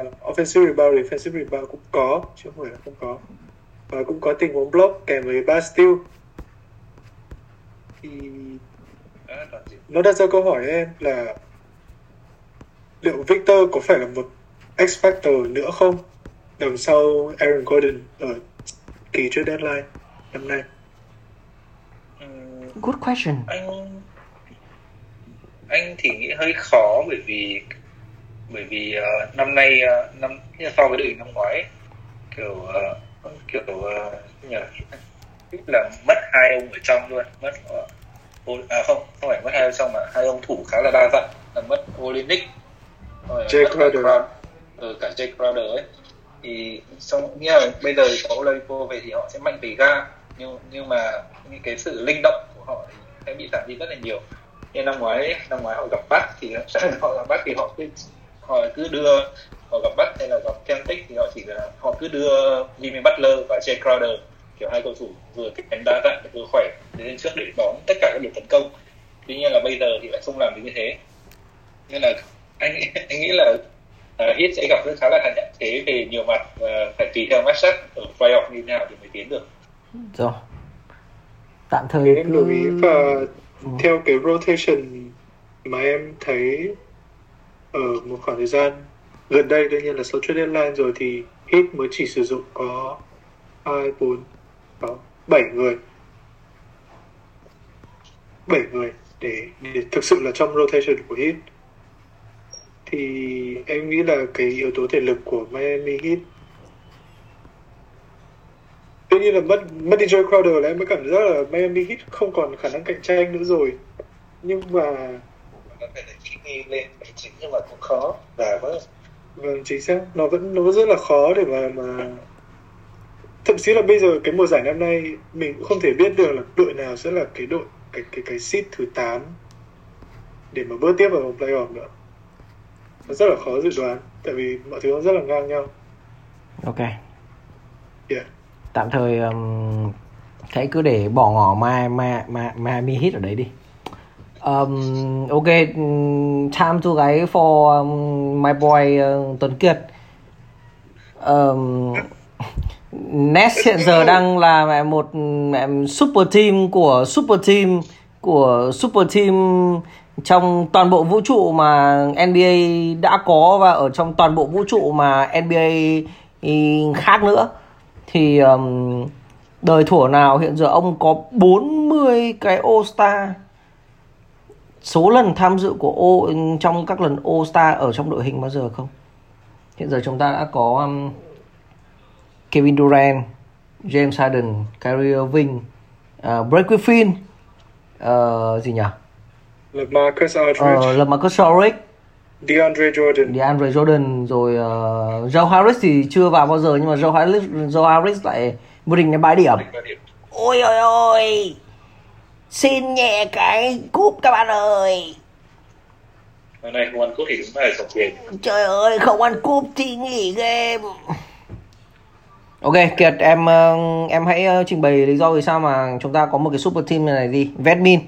Uh, offensive rebound, defensive rebound cũng có, chứ không phải là không có. Và cũng có tình huống block kèm với 3 steal. Thì diện. nó đặt ra câu hỏi em là liệu Victor có phải là một X factor nữa không? Đằng sau Aaron Gordon ở kỳ trade deadline năm nay? Ừm, good question. Anh anh thì nghĩ hơi khó bởi vì bởi vì ờ, năm nay ờ, năm so với đội năm ngoái kiểu ờ, kiểu uh, nhờ là mất hai ông ở trong luôn mất Ol- à không không phải mất hai ông trong mà hai ông thủ khá là đa dạng là mất Olenek rồi Jay Crowder. Crowd- ừ, cả Jay Crowder ấy. Thì trong nghĩa là bây giờ có Oladipo về thì họ sẽ mạnh về ga. Nhưng nhưng mà những cái sự linh động của họ sẽ bị giảm đi rất là nhiều. Như năm ngoái năm ngoái họ gặp Bắc thì họ gặp Bắc thì họ cứ họ cứ đưa họ gặp Bắc hay là gặp Celtic thì họ chỉ là họ cứ đưa Jimmy Butler và Jay Crowder kiểu hai cầu thủ vừa cánh đa dạng vừa khỏe đến trước để đón tất cả các điểm tấn công. Tuy nhiên là bây giờ thì lại không làm được như thế. Nên là anh anh nghĩ là uh, Heat sẽ gặp rất khá là hạn chế về nhiều mặt và phải tùy theo matchup ở playoff như thế nào thì mới tiến được. Rồi. Tạm thời em lưu ý cứ và theo cái rotation mà em thấy ở một khoảng thời gian gần đây đương nhiên là sau trade deadline rồi thì Heat mới chỉ sử dụng có hai bốn sáu bảy người. Bảy người để, để thực sự là trong rotation của Heat thì em nghĩ là cái yếu tố thể lực của Miami Heat Tuy nhiên là mất mất đi Joe Crowder là em mới cảm giác là Miami Heat không còn khả năng cạnh tranh nữa rồi. Nhưng mà có thể là Jimmy lên tài chính nhưng mà cũng khó và có vâng chính xác nó vẫn nó vẫn rất là khó để mà mà thậm chí là bây giờ cái mùa giải năm nay mình cũng không thể biết được là đội nào sẽ là cái đội cái cái cái seed thứ 8 để mà bước tiếp vào vòng playoff nữa. Nó rất là khó dự đoán tại vì mọi thứ nó rất là ngang nhau. ok Yeah. tạm thời um, hãy cứ để bỏ ngỏ mai mai mai Miami Heat ở đấy đi um, ok um, time to cái for um, my boy uh, Tuấn Kiệt um, Nets hiện giờ đang là mẹ một mẹ super team của super team của super team trong toàn bộ vũ trụ mà NBA đã có và ở trong toàn bộ vũ trụ mà NBA ừ, khác nữa thì um, đời thủa nào hiện giờ ông có 40 cái All Star số lần tham dự của O trong các lần All Star ở trong đội hình bao giờ không? Hiện giờ chúng ta đã có um, Kevin Durant, James Harden, Kyrie Irving, uh, Blake Griffin, uh, gì nhỉ? Là Marcus Aldridge, Uh, LaMarcus Aldridge, DeAndre Jordan. DeAndre Jordan rồi uh, Joe Harris thì chưa vào bao giờ nhưng mà Joe Harris Joe Harris lại vô địch đến 7 điểm. Ôi ôi ôi. Xin nhẹ cái cúp các bạn ơi. Hôm nay không ăn cúp thì đúng là tổng quyền Trời ơi không ăn cúp thì nghỉ game. Ok Kiệt em ờ, em hãy ờ, trình bày lý do vì sao mà chúng ta có một cái super team này, này đi. Vetmin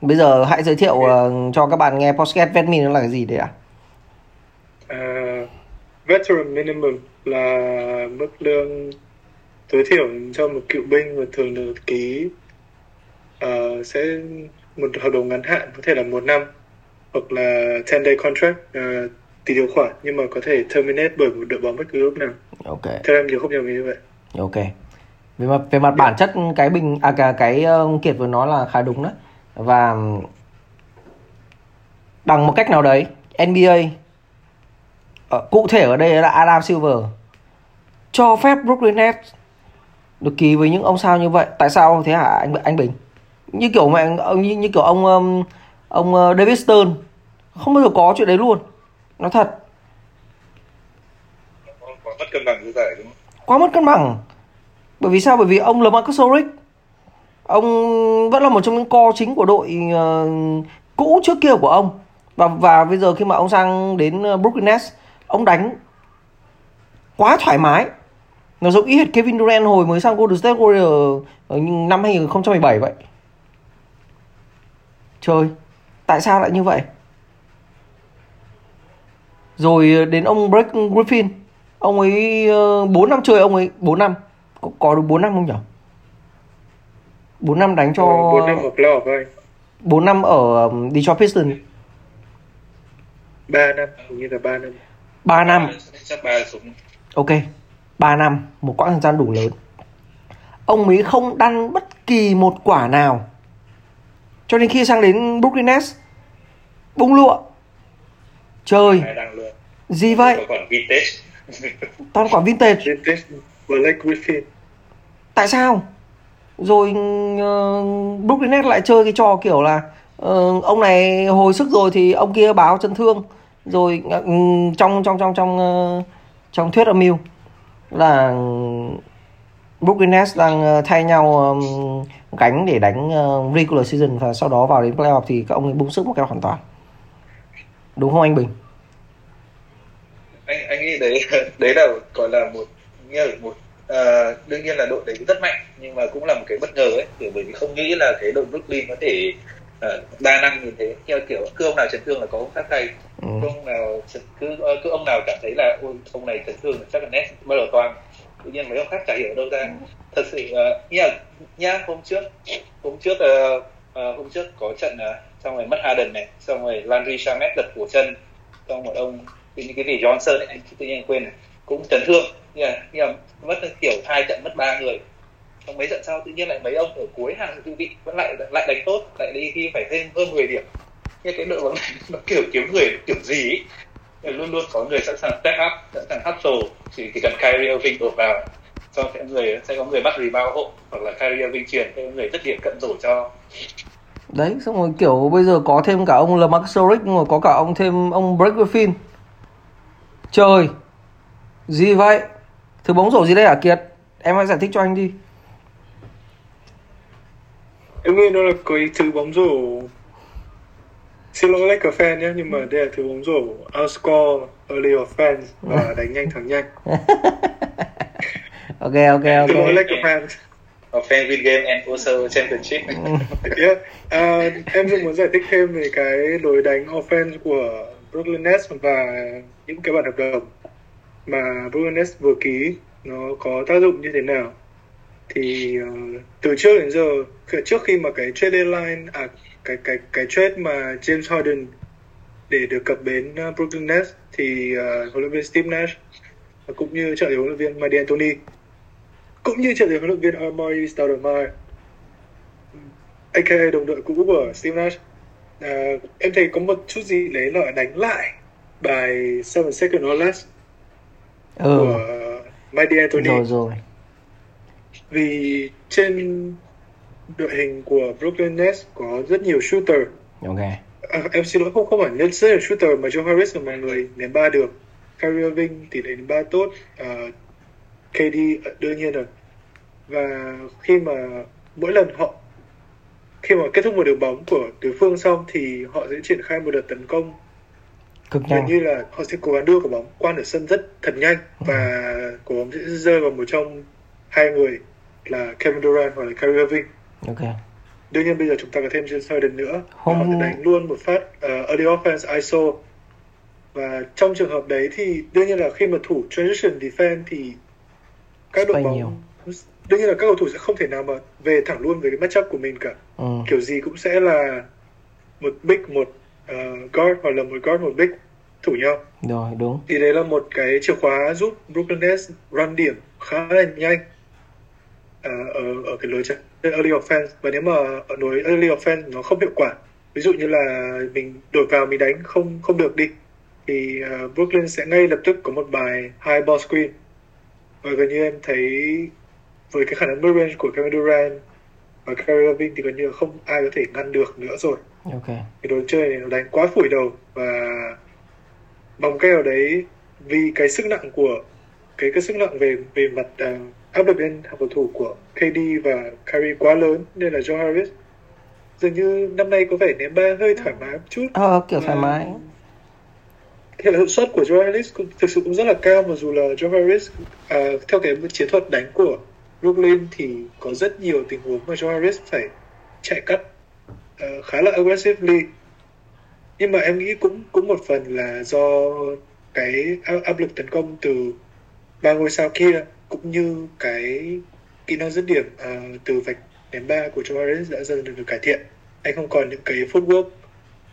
Bây giờ hãy giới thiệu ờ, cho các bạn nghe podcast Vetmin nó là cái gì đấy ạ? À, veteran minimum là mức lương tối thiểu cho một cựu binh và thường được ký ờ, sẽ một hợp đồng ngắn hạn có thể là một năm hoặc là 10 day contract ờ, tỷ điều khoản nhưng mà có thể terminate bởi một đội bóng bất cứ lúc nào. Ok. Theo em nhớ không nhầm như vậy. Ok. Về mặt về mặt bản chất cái bình à cái, cái uh, kiệt vừa nói là khá đúng đấy và bằng một cách nào đấy NBA ờ, cụ thể ở đây là Adam Silver cho phép Brooklyn Nets được ký với những ông sao như vậy. Tại sao thế hả anh anh Bình? Như kiểu mẹ như, như kiểu ông um, ông uh, David Stern. Không bao giờ có chuyện đấy luôn. Nói thật. Quá mất cân bằng như vậy đúng không? Quá mất cân bằng. Bởi vì sao? Bởi vì ông LaMarcus Aldridge ông vẫn là một trong những co chính của đội uh, cũ trước kia của ông. Và và bây giờ khi mà ông sang đến ờ, Brooklyn Nets ông đánh quá thoải mái. Nó giống ý hệt Kevin Durant hồi mới sang Golden State Warriors ờ, năm 2017 vậy. Trời tại sao lại như vậy? Rồi đến ông Blake Griffin. Ông ấy 4 năm chơi ông ấy 4 năm. Có, có được 4 năm không nhỉ 4 năm đánh cho 4 ờ, năm ở playoff thôi 4 năm ở Detroit Pistons. 3 năm hình như là 3 năm. 3 năm. Chắc 3 súng. Ok 3 năm một quãng thời gian đủ lớn. Ông ấy không đăng bất kỳ một quả nào. Cho đến khi sang đến Brooklyn Nets bung lụa. Trời. Gì vậy? Còn vintage. Toàn quả vintage. Vintage Blake Griffin. Tại sao rồi uh, Brooklyn Nets lại chơi cái trò kiểu là uh, ông này hồi sức rồi thì ông kia báo chấn thương rồi uh, trong trong trong trong uh, trong thuyết âm mưu là Brooklyn Nets đang thay nhau um, gánh để đánh uh, regular season và sau đó vào đến playoff thì các ông ấy bung sức một cái hoàn toàn đúng không anh Bình? anh anh nghĩ đấy đấy là gọi là một nghe là một uh, đương nhiên là đội đấy rất mạnh nhưng mà cũng là một cái bất ngờ ấy kiểu bởi vì không nghĩ là cái đội Brooklyn có thể uh, đa năng như thế. Theo kiểu cứ ông nào chấn thương là có ông khác thay. Ừ. cứ ông nào cứ cứ ông nào cảm thấy là ôi ông này chấn thương chắc là net bắt đầu toàn tự nhiên mấy ông khác chả hiểu đâu ra. Thật sự uh, nha nha hôm trước hôm trước uh, uh, hôm trước có trận uh, xong rồi mất Harden này xong rồi Landry Shamet lật cổ chân xong một ông tự nhiên cái gì Johnson ấy, anh tự nhiên quên này cũng chấn thương. Nhưng mà, nhưng mà mất kiểu hai trận mất ba người. Trong mấy trận sau tự nhiên lại mấy ông ở cuối hàng dự bị vẫn lại lại đánh tốt lại đi khi phải thêm hơn 10 điểm. Như cái đội bóng này nó kiểu kiếm người kiểu gì ấy luôn luôn có người sẵn sàng step up sẵn sàng hustle. Chỉ chỉ cần Kyrie Irving đổ vào cho sẽ người sẽ có người bắt rebound hộ hoặc là Kyrie Irving truyền cho người rất điểm cận rổ cho. Đấy xong rồi kiểu bây giờ có thêm cả ông Lamar Soric rồi có cả ông thêm ông Blake Griffin. Trời! Gì vậy? Thứ bóng rổ gì đây hả Kiệt? Em hãy giải thích cho anh đi. Em nghĩ nó là cái thứ bóng rổ. Xin lỗi Laker fan nhé nhưng mà đây là thứ bóng rổ. Outscore early offense và đánh nhanh thắng nhanh. Ok ok ok. xin lỗi Laker fans fan win game and also championship. Yeah. uh, em cũng muốn giải thích thêm về cái lối đánh offense của Brooklyn Nets và những cái bản hợp đồng mà Brooklyn vừa ký nó có tác dụng như thế nào? Thì uh, từ trước đến giờ trước khi mà cái trade deadline à cái cái cái trade mà James Harden để được cập bến uh, Brooklyn Nets thì uh, huấn luyện viên Steve Nash cũng như trợ lý huấn luyện viên Mike D'Antoni cũng như trợ lý huấn luyện viên Amari Stoudemire aka đồng đội cũ của Steve Nash. Uh, em thấy có một chút gì đấy là đánh lại bài Seven Second or Less ừ. của Mike D'Antoni rồi rồi. Vì trên đội hình của Brooklyn Nets có rất nhiều shooter. Ok. À, em xin lỗi không không phải nhất rất là shooter mà Joe Harris là mọi người ném ba được. Kyrie Irving tỷ lệ ném ba tốt. Uh, KD đương nhiên rồi. Và khi mà mỗi lần họ khi mà kết thúc một đường bóng của đối phương xong thì họ sẽ triển khai một đợt tấn công cực nhanh như là họ sẽ cố gắng đưa quả bóng qua nửa sân rất thật nhanh ừ. và quả bóng sẽ rơi vào một trong hai người là Kevin Durant hoặc là Kyrie Irving. Ok. Đương nhiên bây giờ chúng ta có thêm James Harden nữa. Hôm... Họ sẽ đánh luôn một phát uh, early offense ISO. Và trong trường hợp đấy thì đương nhiên là khi mà thủ transition defense thì các đội bóng nhiều. đương nhiên là các cầu thủ sẽ không thể nào mà về thẳng luôn với cái matchup của mình cả. Ừ. Kiểu gì cũng sẽ là một big một uh, guard hoặc là một guard một big thủ nhau. Rồi đúng. Thì đấy là một cái chìa khóa giúp Brooklyn Nets run điểm khá là nhanh uh, ở ở cái lối chơi early offense. Và nếu mà ở lối early offense nó không hiệu quả ví dụ như là mình đổi vào mình đánh không không được đi thì uh, Brooklyn sẽ ngay lập tức có một bài high ball screen. Và gần như em thấy với cái khả năng mid range của Kevin Durant và Kyrie Irving thì gần như không ai có thể ngăn được nữa rồi ok. Cái đồ chơi này nó đánh quá phủi đầu và bằng cách nào đấy vì cái sức nặng của cái cái sức nặng về về mặt uh, áp lực lên hàng cầu thủ của KD và Kyrie quá lớn nên là Joe Harris. Dường như năm nay có vẻ ném ba hơi thoải mái một chút. Ờ kiểu thoải mái. thì là hiệu suất của Joe Harris cũng, thực sự cũng rất là cao mặc dù là Joe Harris à, theo cái chiến thuật đánh của Brooklyn thì có rất nhiều tình huống mà Joe Harris phải chạy cắt uh, khá là aggressively. Nhưng mà em nghĩ cũng cũng một phần là do cái áp lực tấn công từ ba ngôi sao kia cũng như cái kỹ năng dứt điểm uh, từ vạch ném ba của Harris đã dần được cải thiện. Anh không còn những cái footwork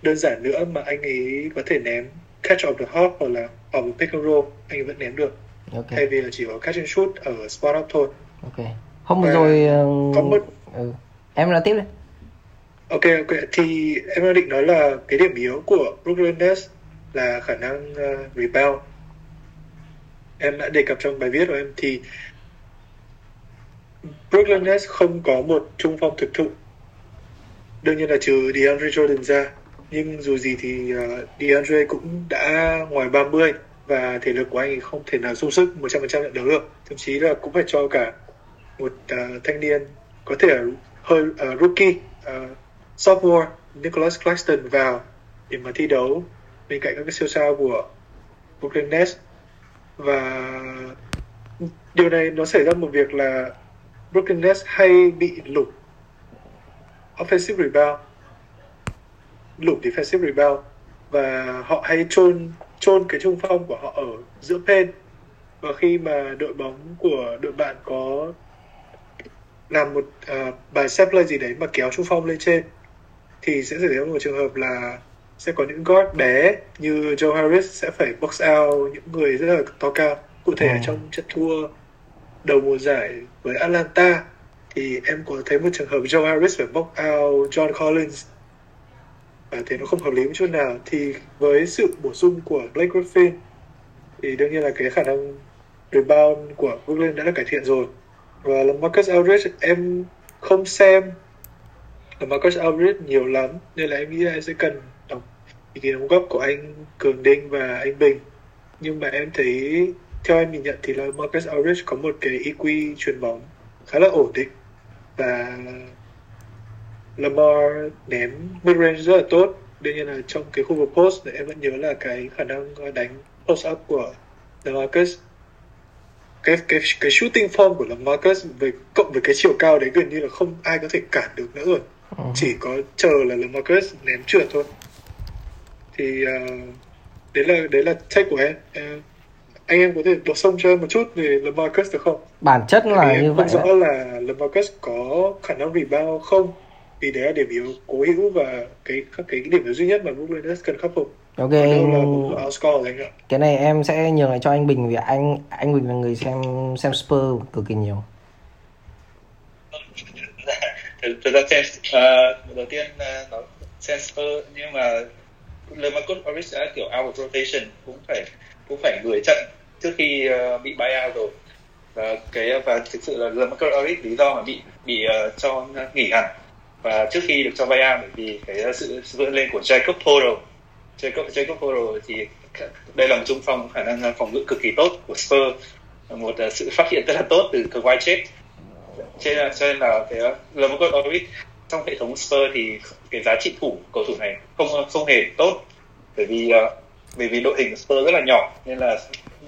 đơn giản nữa mà anh ấy có thể ném catch of the hop hoặc là ở một pick and roll. Anh ấy vẫn ném được. Okay. thay vì là chỉ có catch and shoot ở spot up thôi. Ok. Hôm vừa rồi uh, có một ừ. em nói tiếp đi ok ok. Thì em đang định nói là cái điểm yếu của Brooklyn Nets là khả năng uh, rebound. Em đã đề cập trong bài viết của em thì Brooklyn Nets không có một trung phong thực thụ. Đương nhiên là trừ DeAndre Jordan ra nhưng dù gì thì uh, DeAndre cũng đã ngoài 30 và thể lực của anh không thể nào sung sức 100% trận đấu được thậm chí là cũng phải cho cả một uh, thanh niên có thể là hơi uh, rookie uh, sophomore Nicholas Claxton vào để mà thi đấu bên cạnh các cái siêu sao của Brooklyn Nets. Và điều này nó xảy ra một việc là Brooklyn Nets hay bị lục offensive rebound lục defensive rebound. Và họ hay chôn chôn cái trung phong của họ ở giữa pen. Và khi mà đội bóng của đội bạn có làm một uh, bài set play gì đấy mà kéo trung phong lên trên thì sẽ xảy ra một trường hợp là sẽ có những guard bé như Joe Harris sẽ phải box out những người rất là to cao. Cụ thể ừ. trong trận thua đầu mùa giải với Atlanta thì em có thấy một trường hợp Joe Harris phải box out John Collins và thấy nó không hợp lý một chút nào. Thì với sự bổ sung của Blake Griffin thì đương nhiên là cái khả năng rebound của Brooklyn đã được cải thiện rồi. Và là Marcus Aldridge em không xem Marcus Aldridge nhiều lắm, nên là em nghĩ là em sẽ cần đọc ý kiến đóng góp của anh Cường Đinh và anh Bình. Nhưng mà em thấy, theo em nhìn nhận thì là Marcus Aldridge có một cái EQ chuyền bóng khá là ổn định. Và Lamar ném midrange rất là tốt. Đương nhiên là trong cái khu vực post em vẫn nhớ là cái khả năng đánh post up của Lamarcus. Cái cái cái shooting form của Lamarcus với, cộng với cái chiều cao đấy gần như là không ai có thể cản được nữa rồi ừ. chỉ có chờ là Lamarcus ném trượt thôi thì uh, đấy là đấy là take của em uh, anh em có thể bổ sung cho em một chút về Lamarcus được không? Bản chất là như vậy. Không rõ là Lamarcus có khả năng rebound không thì đấy là điểm yếu cố hữu và cái các cái điểm yếu duy nhất mà Brooklyn Nets cần khắc phục ok cái này em sẽ nhường lại cho anh Bình vì anh anh Bình là người xem xem Spurs cực kỳ nhiều thực ra sense uh, à, đầu tiên uh, nó sense nhưng mà LeMarcus Morris đã kiểu out of rotation cũng phải cũng phải 10 trận trước khi uh, bị buyout rồi. Và cái và thực sự là LeMarcus Morris lý do mà bị bị uh, cho nghỉ hẳn. Và trước khi được cho vay bởi vì cái sự vươn lên của Jacob Poro Jacob Jacob Poro thì đây là một trung phong khả năng phòng ngự cực kỳ tốt của Spurs. Một uh, sự phát hiện rất là tốt từ Kawhi chết cho nên, cho nên là cái là một con Orbit. Trong hệ thống Spurs thì cái giá trị thủ cầu thủ này không không hề tốt. Bởi vì uh, bởi vì đội hình Spurs rất là nhỏ nên là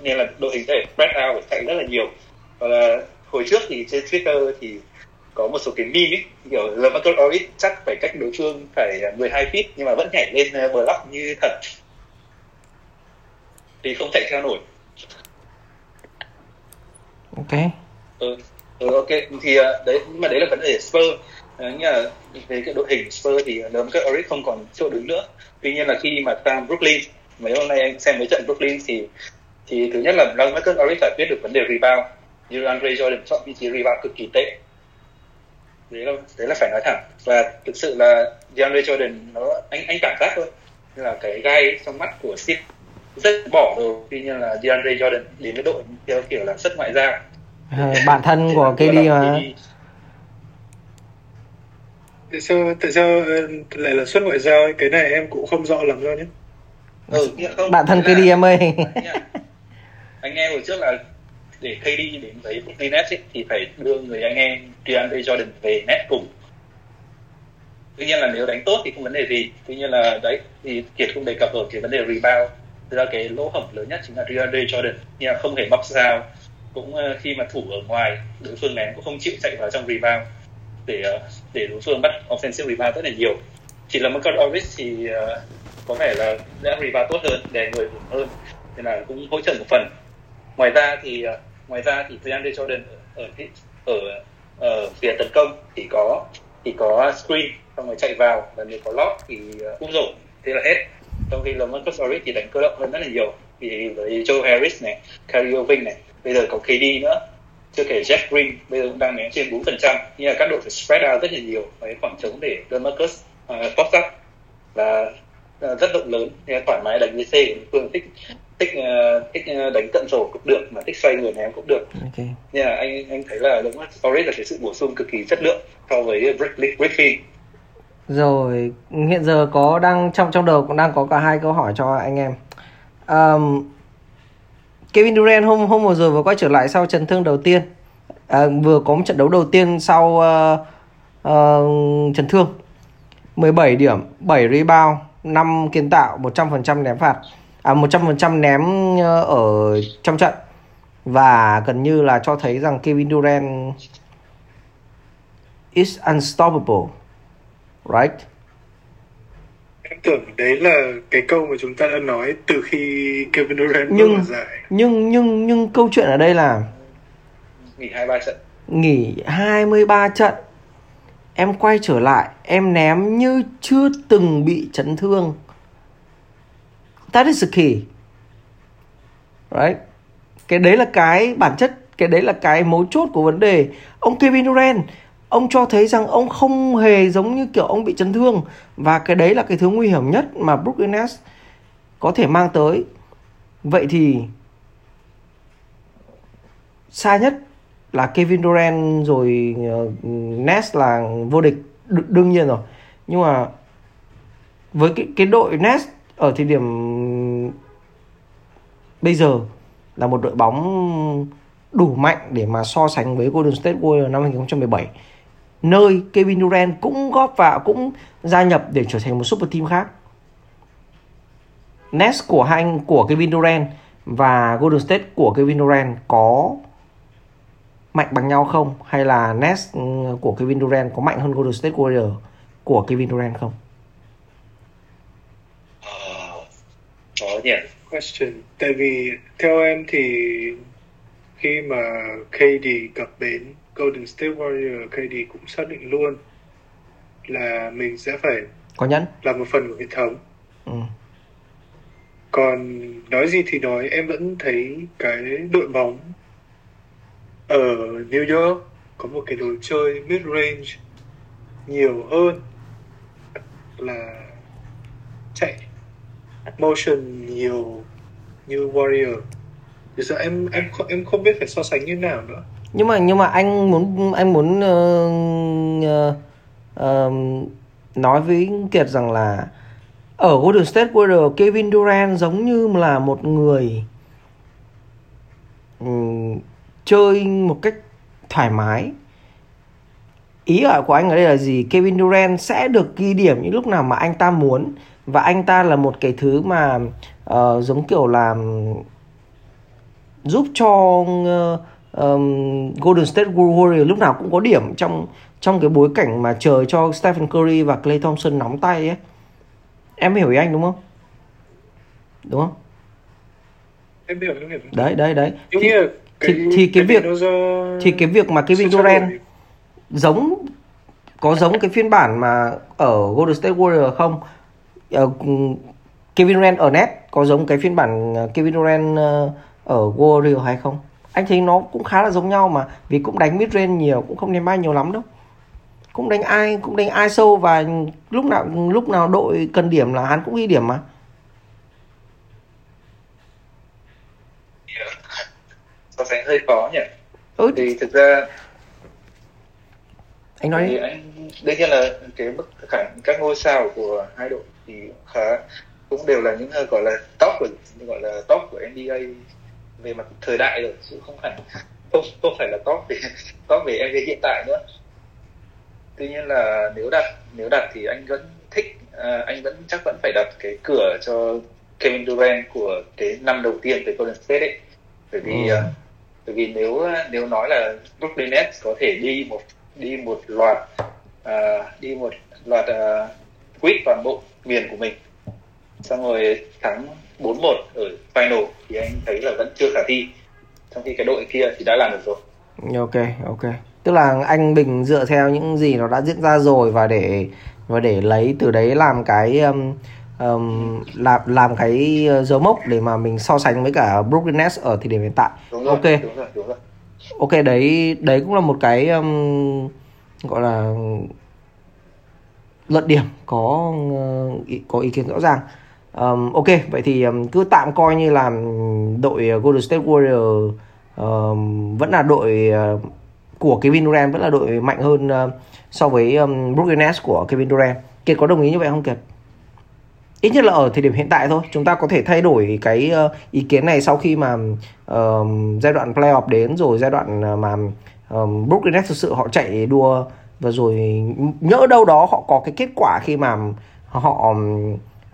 nên là đội hình để spread out phải chạy rất là nhiều. Và là hồi trước thì trên Twitter thì có một số cái meme ấy, kiểu LeMarcus Aldridge chắc phải cách đối phương phải 12 feet nhưng mà vẫn nhảy lên ờ, block như thật. Thì không chạy theo nổi. Ok. Ừ, ừ ok. Thì ờ, đấy nhưng mà đấy là vấn đề Spurs. Uh, nghĩa là về cái đội hình Spurs thì lớn các Oric không còn chỗ đứng nữa. Tuy nhiên là khi mà sang Brooklyn mấy hôm nay anh xem mấy trận Brooklyn thì thì thứ nhất là Marcus Oric giải quyết được vấn đề rebound. Như Andre Jordan chọn vị trí rebound cực kỳ tệ. Đấy là đấy là phải nói thẳng. Và thực sự là DeAndre Jordan nó anh anh cảm giác thôi. Như là cái gai trong mắt của Sid rất bỏ rồi. Tuy nhiên là DeAndre Jordan đến với đội theo kiểu là rất ngoại giao bạn thân của KD mà tại sao tại sao ờ, lại là xuất ngoại giao cái này em cũng không rõ lắm đâu nhé. Ừ, không, bạn thân KD em ơi. anh nghe hồi trước là để KD đến với Brooklyn Nets ấy, thì phải đưa người anh em DeAndre Jordan về Nets cùng. Tuy nhiên là nếu đánh tốt thì không vấn đề gì. Tuy nhiên là đấy thì kiệt không đề cập ở cái vấn đề rebound. Thực ra cái lỗ hổng lớn nhất chính là DeAndre Jordan nhưng mà không thể bóc ra cũng ờ, khi mà thủ ở ngoài đối phương ném cũng không chịu chạy vào trong rebound để ờ, để đối phương bắt offensive rebound rất là nhiều. Chỉ là Michael Orris thì ờ, có vẻ là đã rebound tốt hơn để người ổn hơn nên là cũng hỗ trợ một phần. Ngoài ra thì ngoài ra thì DeAndre Jordan ở ở, ở ở phía tấn công thì có thì có screen xong rồi chạy vào và nếu có lock thì cũng rổ thế là hết. Trong khi là Marcus Morris thì đánh cơ động hơn rất là nhiều vì với Joe Harris này, Kyrie Irving này, bây giờ có KD nữa. Chưa kể Jeff Green bây giờ cũng đang ném trên 4% nhưng mà các đội phải spread out rất là nhiều cái khoảng trống để đưa Marcus uh, post up. Là uh, rất rộng lớn. Nên thoải mái đánh với C phương. Thích thích uh, thích uh, đánh cận rổ cũng được mà thích xoay người ném cũng được. Okay. nên là anh anh thấy là đúng là Morris là cái sự bổ sung cực kỳ chất lượng so với Griffin. Rồi hiện giờ có đang trong trong đầu cũng đang có cả hai câu hỏi cho anh em. Um, Kevin Durant hôm hôm vừa rồi vừa quay trở lại sau chấn thương đầu tiên. À, vừa có một trận đấu đầu tiên sau uh, uh, chấn thương. 17 điểm 7 rebound 5 kiến tạo 100% ném phạt. À 100% ném ờ, ở trong trận. Và gần như là cho thấy rằng Kevin Durant is unstoppable. Right? Tưởng đấy là cái câu mà chúng ta đã nói từ khi Kevin Durant nhưng giải. nhưng nhưng nhưng câu chuyện ở đây là nghỉ 23 trận. nghỉ 23 trận. Em quay trở lại em ném như chưa từng bị chấn thương. That is the key. Right? Cái đấy là cái bản chất cái đấy là cái mấu chốt của vấn đề. Ông Kevin Durant ông cho thấy rằng ông không hề giống như kiểu ông bị chấn thương. Và cái đấy là cái thứ nguy hiểm nhất mà Brooklyn Nets có thể mang tới. Vậy thì xa nhất là Kevin Durant rồi ờ, Nets là vô địch, đ- đương nhiên rồi. Nhưng mà với cái cái đội Nets ở thời điểm bây giờ là một đội bóng đủ mạnh để mà so sánh với Golden State Warriors năm 2017 nơi Kevin Durant cũng góp vào cũng gia nhập để trở thành một super team khác. Nets của hai anh của Kevin Durant và Golden State của Kevin Durant có mạnh bằng nhau không hay là Nets ừ, của Kevin Durant có mạnh hơn Golden State Warriors của Kevin Durant không? Có nhỉ. Question. Tại vì theo em thì khi mà KD cập bến Golden State Warrior KD cũng xác định luôn là mình sẽ phải có nhẫn là một phần của hệ thống. Ừ. Còn nói gì thì nói em vẫn thấy cái đội bóng ở New York có một cái đồ chơi mid range nhiều hơn là chạy motion nhiều như Warrior. Thì giờ em em em không biết phải so sánh như nào nữa nhưng mà nhưng mà anh muốn anh muốn uh, uh, uh, nói với Kiệt rằng là ở Golden State Warriors Kevin Durant giống như là một người um, chơi một cách thoải mái. Ý ở của anh ở đây là gì? Kevin Durant sẽ được ghi điểm những lúc nào mà anh ta muốn. Và anh ta là một cái thứ mà uh, giống kiểu là giúp cho uh, um, Golden State Warriors lúc nào cũng có điểm trong trong cái bối cảnh mà chờ cho Stephen Curry và Klay Thompson nóng tay ấy. Em hiểu ý anh đúng không? Đúng không? Em hiểu, em hiểu. Đấy, đấy, đấy. Thì, thì, cái, thì, thì cái, việc do... thì cái việc mà Kevin Durant giống có giống cái phiên bản mà ở Golden State Warriors không? Uh, Kevin Durant ở net có giống cái phiên bản ờ, Kevin Durant ờ, ở Warrior hay không anh thấy nó cũng khá là giống nhau mà vì cũng đánh mid range nhiều cũng không ném bay nhiều lắm đâu. Cũng đánh ai cũng đánh ai sâu và lúc nào lúc nào đội cần điểm là hắn cũng ghi điểm mà. So sánh hơi khó nhỉ? Ừ. thì thực ra anh nói thì anh đương nhiên là cái mức khả các ngôi sao của hai đội thì khá cũng đều là những gọi là top của gọi là top của NBA về mặt thời đại rồi chứ không phải không không phải là top về top về NBA hiện tại nữa. Tuy nhiên là nếu đặt nếu đặt thì anh vẫn thích à, anh vẫn chắc vẫn phải đặt cái cửa cho Kevin Durant của cái năm đầu tiên với Golden State ấy. Bởi vì ừ. uh, bởi vì nếu nếu nói là Brooklyn Nets có thể đi một đi một loạt uh, đi một loạt uh, quýt toàn bộ miền của mình. Xong rồi thắng 4-1 ở final thì anh thấy là vẫn chưa khả thi. Trong khi cái đội kia thì đã làm được rồi. Ok ok. Tức là anh bình dựa theo những gì nó đã diễn ra rồi và để và để lấy từ đấy làm cái um, um, làm làm cái dấu mốc để mà mình so sánh với cả Brooklyn Nets ở thời điểm hiện tại. Đúng rồi, ok. đúng rồi, đúng rồi. ok đấy đấy cũng là một cái um, gọi là luận điểm có uh, có ý kiến rõ ràng um, ok vậy thì um, cứ tạm coi như là đội ờ, Golden State Warrior um, vẫn là đội uh, của Kevin Durant vẫn là đội mạnh hơn uh, so với um, Brooklyn Nets của Kevin Durant Kiệt có đồng ý như vậy không Kiệt? ít nhất là ở thời điểm hiện tại thôi chúng ta có thể thay đổi cái uh, ý kiến này sau khi mà uh, giai đoạn playoff đến rồi giai đoạn mà um, Brooklyn Nets thực sự họ chạy đua và rồi nhỡ đâu đó họ có cái kết quả khi mà họ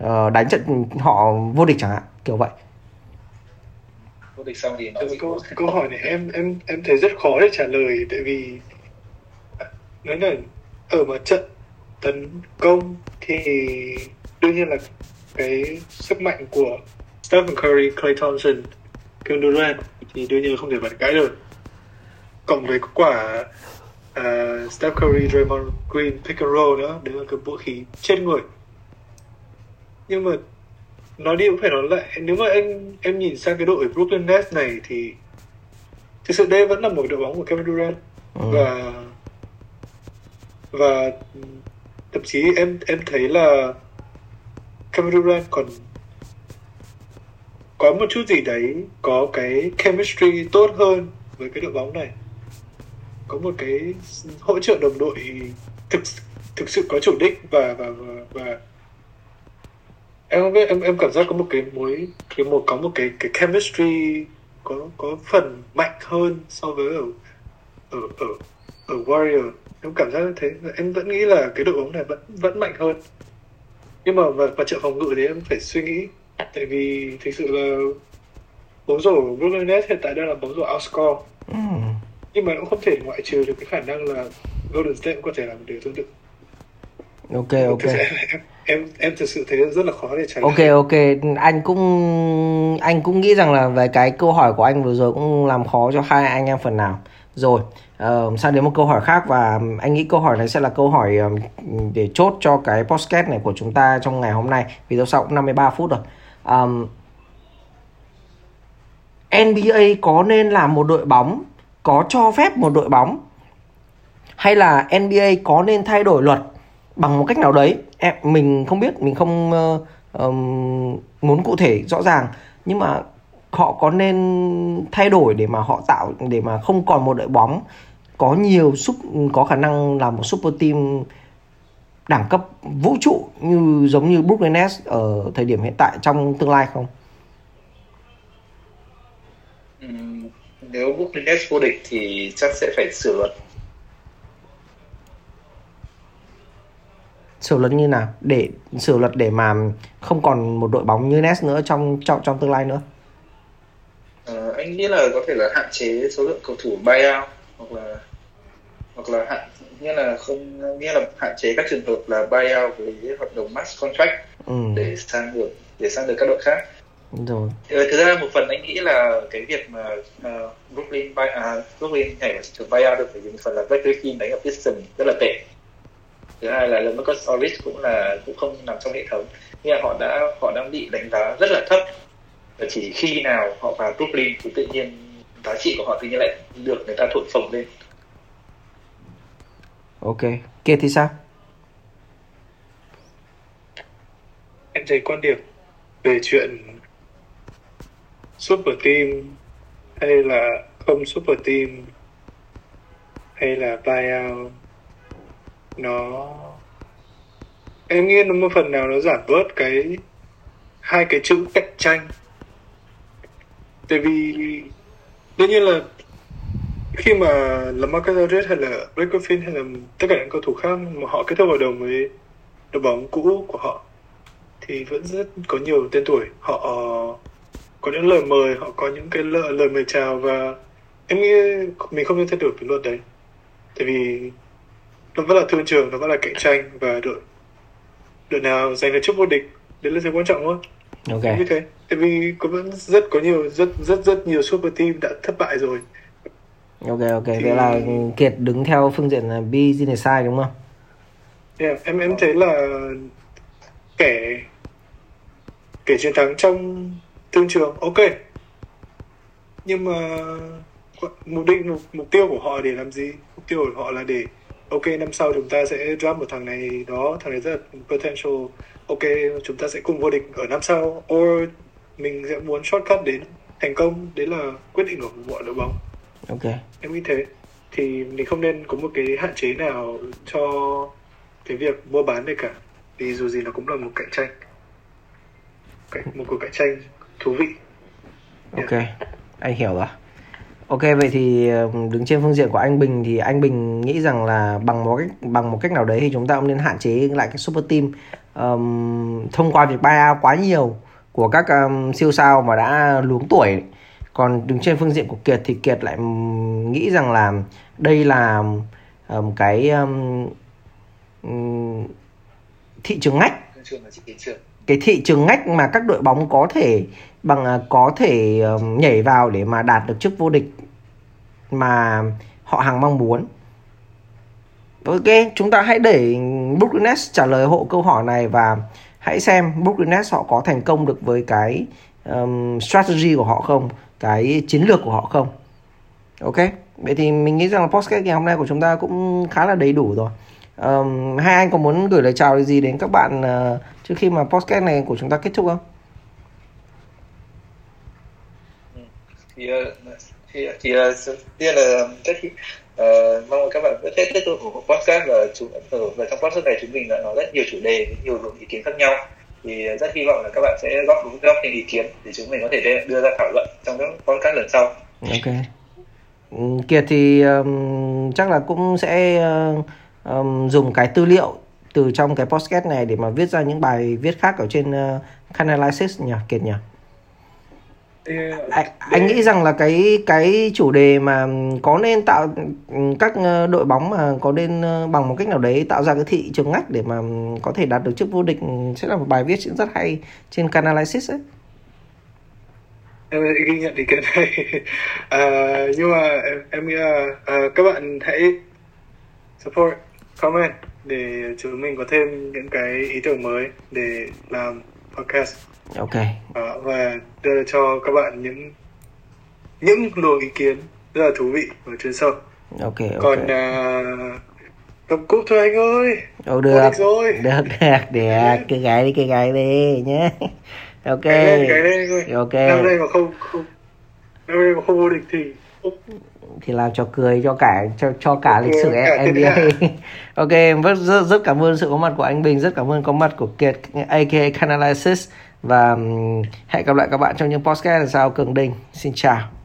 uh, đánh trận họ vô địch chẳng hạn kiểu vậy. Vô địch xong thì nó câu, câu hỏi này em em em thấy rất khó để trả lời tại vì nói là ở một trận tấn công thì đương nhiên là cái sức mạnh của Stephen Curry, Clay Thompson, Kevin Durant thì đương nhiên không thể bật cãi được. Cộng với quả uh, Steph Curry, Draymond Green pick and roll nữa đấy là cái vũ khí chết người nhưng mà nói đi cũng phải nói lại nếu mà em em nhìn sang cái đội Brooklyn Nets này thì thực sự đây vẫn là một đội bóng của Kevin Durant ừ. và và thậm chí em em thấy là Kevin Durant còn có một chút gì đấy có cái chemistry tốt hơn với cái đội bóng này có một cái hỗ trợ đồng đội thực thực sự có chủ đích và và và, và em không biết em em cảm giác có một cái mối cái một có một cái cái chemistry có có phần mạnh hơn so với ở ở ở ở Warrior. Em cảm giác như thế. Em vẫn nghĩ là cái đội bóng này vẫn vẫn mạnh hơn. Nhưng mà và, và trận phòng ngự thì em phải suy nghĩ. Tại vì thực sự là bóng rổ Brooklyn Nets hiện tại đang là bóng rổ outscore. Ừ. nhưng mà cũng không thể ngoại trừ được cái khả năng là Golden State cũng có thể làm điều tương tự ok ok. em, em em thực sự thấy rất là khó để trả lời. Ok ok. Anh cũng anh cũng nghĩ rằng là về cái câu hỏi của anh vừa rồi cũng làm khó cho hai anh em phần nào. Rồi uh, sang đến một câu hỏi khác và anh nghĩ câu hỏi này sẽ là câu hỏi um, để chốt cho cái podcast này của chúng ta trong ngày hôm nay vì đâu sau cũng 53 phút rồi. Um, NBA có nên làm một đội bóng có cho phép một đội bóng hay là NBA có nên thay đổi luật bằng một cách nào đấy em mình không biết mình không uh, um, muốn cụ thể rõ ràng nhưng mà họ có nên thay đổi để mà họ tạo để mà không còn một đội bóng có nhiều súp có khả năng là một super team đẳng cấp vũ trụ như giống như Brooklyn Nets ở thời điểm hiện tại trong tương lai không? nếu Brooklyn Nets vô địch thì chắc sẽ phải sửa luật. Sửa luật như nào? Để sửa luật để mà không còn một đội bóng như Nets nữa trong trong trong tương lai nữa. Ờ, anh nghĩ là có thể là hạn chế số lượng cầu thủ buyout hoặc là hoặc là hạn nghĩa là không nghĩa là hạn chế các trường hợp là buyout với hợp đồng max contract ừ. để sang được để sang được các đội khác rồi ờ, thực ra một phần anh nghĩ là cái việc mà uh, Brooklyn buy, uh, Brooklyn nhảy trường buyout được vì một phần là Blake Griffin đánh ở Pistons rất là tệ thứ hai là Lamarcus Aldridge cũng là cũng không nằm trong hệ thống. Nhưng họ đã họ đang bị đánh giá rất là thấp. Và chỉ khi nào họ vào Brooklyn thì tự nhiên giá trị của họ tự nhiên lại được người ta thổi phồng lên. Ok. Kia thì sao? Em thấy quan điểm về chuyện super team hay là không super team hay là buyout nó em nghĩ nó một phần nào nó giảm bớt cái hai cái chữ cạnh tranh. Tại vì đương nhiên là khi mà là Marcus Aldridge hay là Blake Griffin hay là tất cả những cầu thủ khác mà họ kết thúc hợp đồng với đội bóng cũ của họ thì vẫn rất có nhiều tên tuổi. Họ có những lời mời họ có những cái lời, lời mời chào và em nghĩ mình không nên thay đổi cái luật đấy. Tại vì nó vẫn là thương trường nó vẫn là cạnh tranh và đội đội nào giành được chức vô địch đấy là điều quan trọng thôi ok. Như thế. Tại vì có vẫn rất có nhiều rất rất rất nhiều super team đã thất bại rồi. Ok ok. Thì... vậy là kiệt đứng theo phương diện là business side đúng không? Yeah, em em thấy là kẻ kẻ chiến thắng trong thương trường ok. Nhưng mà mục đích mục, mục tiêu của họ để làm gì? Mục tiêu của họ là để ok năm sau chúng ta sẽ draft một thằng này đó thằng này rất là potential. Ok chúng ta sẽ cùng vô địch ở năm sau. Or mình sẽ muốn shortcut đến thành công. Đấy là quyết định của mọi đội bóng. Ok. Em nghĩ thế. Thì mình không nên có một cái hạn chế nào cho cái việc mua bán này cả. Vì dù gì nó cũng là một cạnh tranh. Một cuộc cạnh tranh thú vị. Ok. Anh hiểu rồi ok vậy thì đứng trên phương diện của anh Bình thì anh Bình nghĩ rằng là bằng một cách bằng một cách nào đấy thì chúng ta cũng nên hạn chế lại cái super team. Um, thông qua việc buyout quá nhiều của các um, siêu sao mà đã luống tuổi còn đứng trên phương diện của Kiệt thì Kiệt lại nghĩ rằng là đây là um, cái um, thị trường ngách. Cái thị trường ngách mà các đội bóng có thể bằng à, có thể um, nhảy vào để mà đạt được chức vô địch mà họ hàng mong muốn. Ok chúng ta hãy để Brooklyn Nets trả lời hộ câu hỏi này và hãy xem Brooklyn Nets họ có thành công được với cái um, strategy của họ không cái chiến lược của họ không. Ok vậy thì mình nghĩ rằng là podcast ngày hôm nay của chúng ta cũng khá là đầy đủ rồi. Um, hai anh có muốn gửi lời chào gì đến các bạn uh, trước khi mà podcast này của chúng ta kết thúc không? Ừ, ờ, thì thì là tiên là rất uh, ờ, mong các bạn rất tiếp tục ủng hộ podcast và chúng ở ờ, và trong podcast này chúng mình đã nói rất nhiều chủ đề nhiều luồng ý kiến khác nhau. Thì ờ, rất hy vọng là các bạn sẽ góp góp những ý kiến để chúng mình có thể đưa ra thảo luận trong các podcast lần sau. Ok. Ừ, Kiệt thì um, chắc là cũng sẽ uh, um, dùng cái tư liệu từ trong cái podcast này để mà viết ra những bài viết khác ở trên uh, Canalysis nhỉ Kiệt nhỉ? Anh, anh nghĩ rằng là cái cái chủ đề mà có nên tạo các ờ, đội bóng mà có nên ờ, bằng một cách nào đấy tạo ra cái thị trường ngách để mà có thể đạt được chức vô địch sẽ là một bài viết rất hay trên Canalysis ấy. Em ghi nhận ý kiến này. À, nhưng mà em, em nghĩ là à, các bạn hãy support comment để chúng mình có thêm những cái ý tưởng mới để làm podcast ok. À, và đưa cho các bạn những những luồng ý kiến rất là thú vị và chuyên sâu ok, okay. còn uh, cầm cúp thôi anh ơi. Ồ, được. Rồi. được được được. Cái gái đi cái gái đi nhé. Ok. Cái lên, cái lên ok. Năm nay mà không không năm nay mà không vô địch thì thì làm cho cười cho cả cho cho cả lịch sử cả NBA. ok, rất, rất rất cảm ơn sự có mặt của anh Bình, rất cảm ơn có mặt của Kiệt aka Canalisis và hẹn gặp lại các bạn trong những podcast sau. Cường đình xin chào.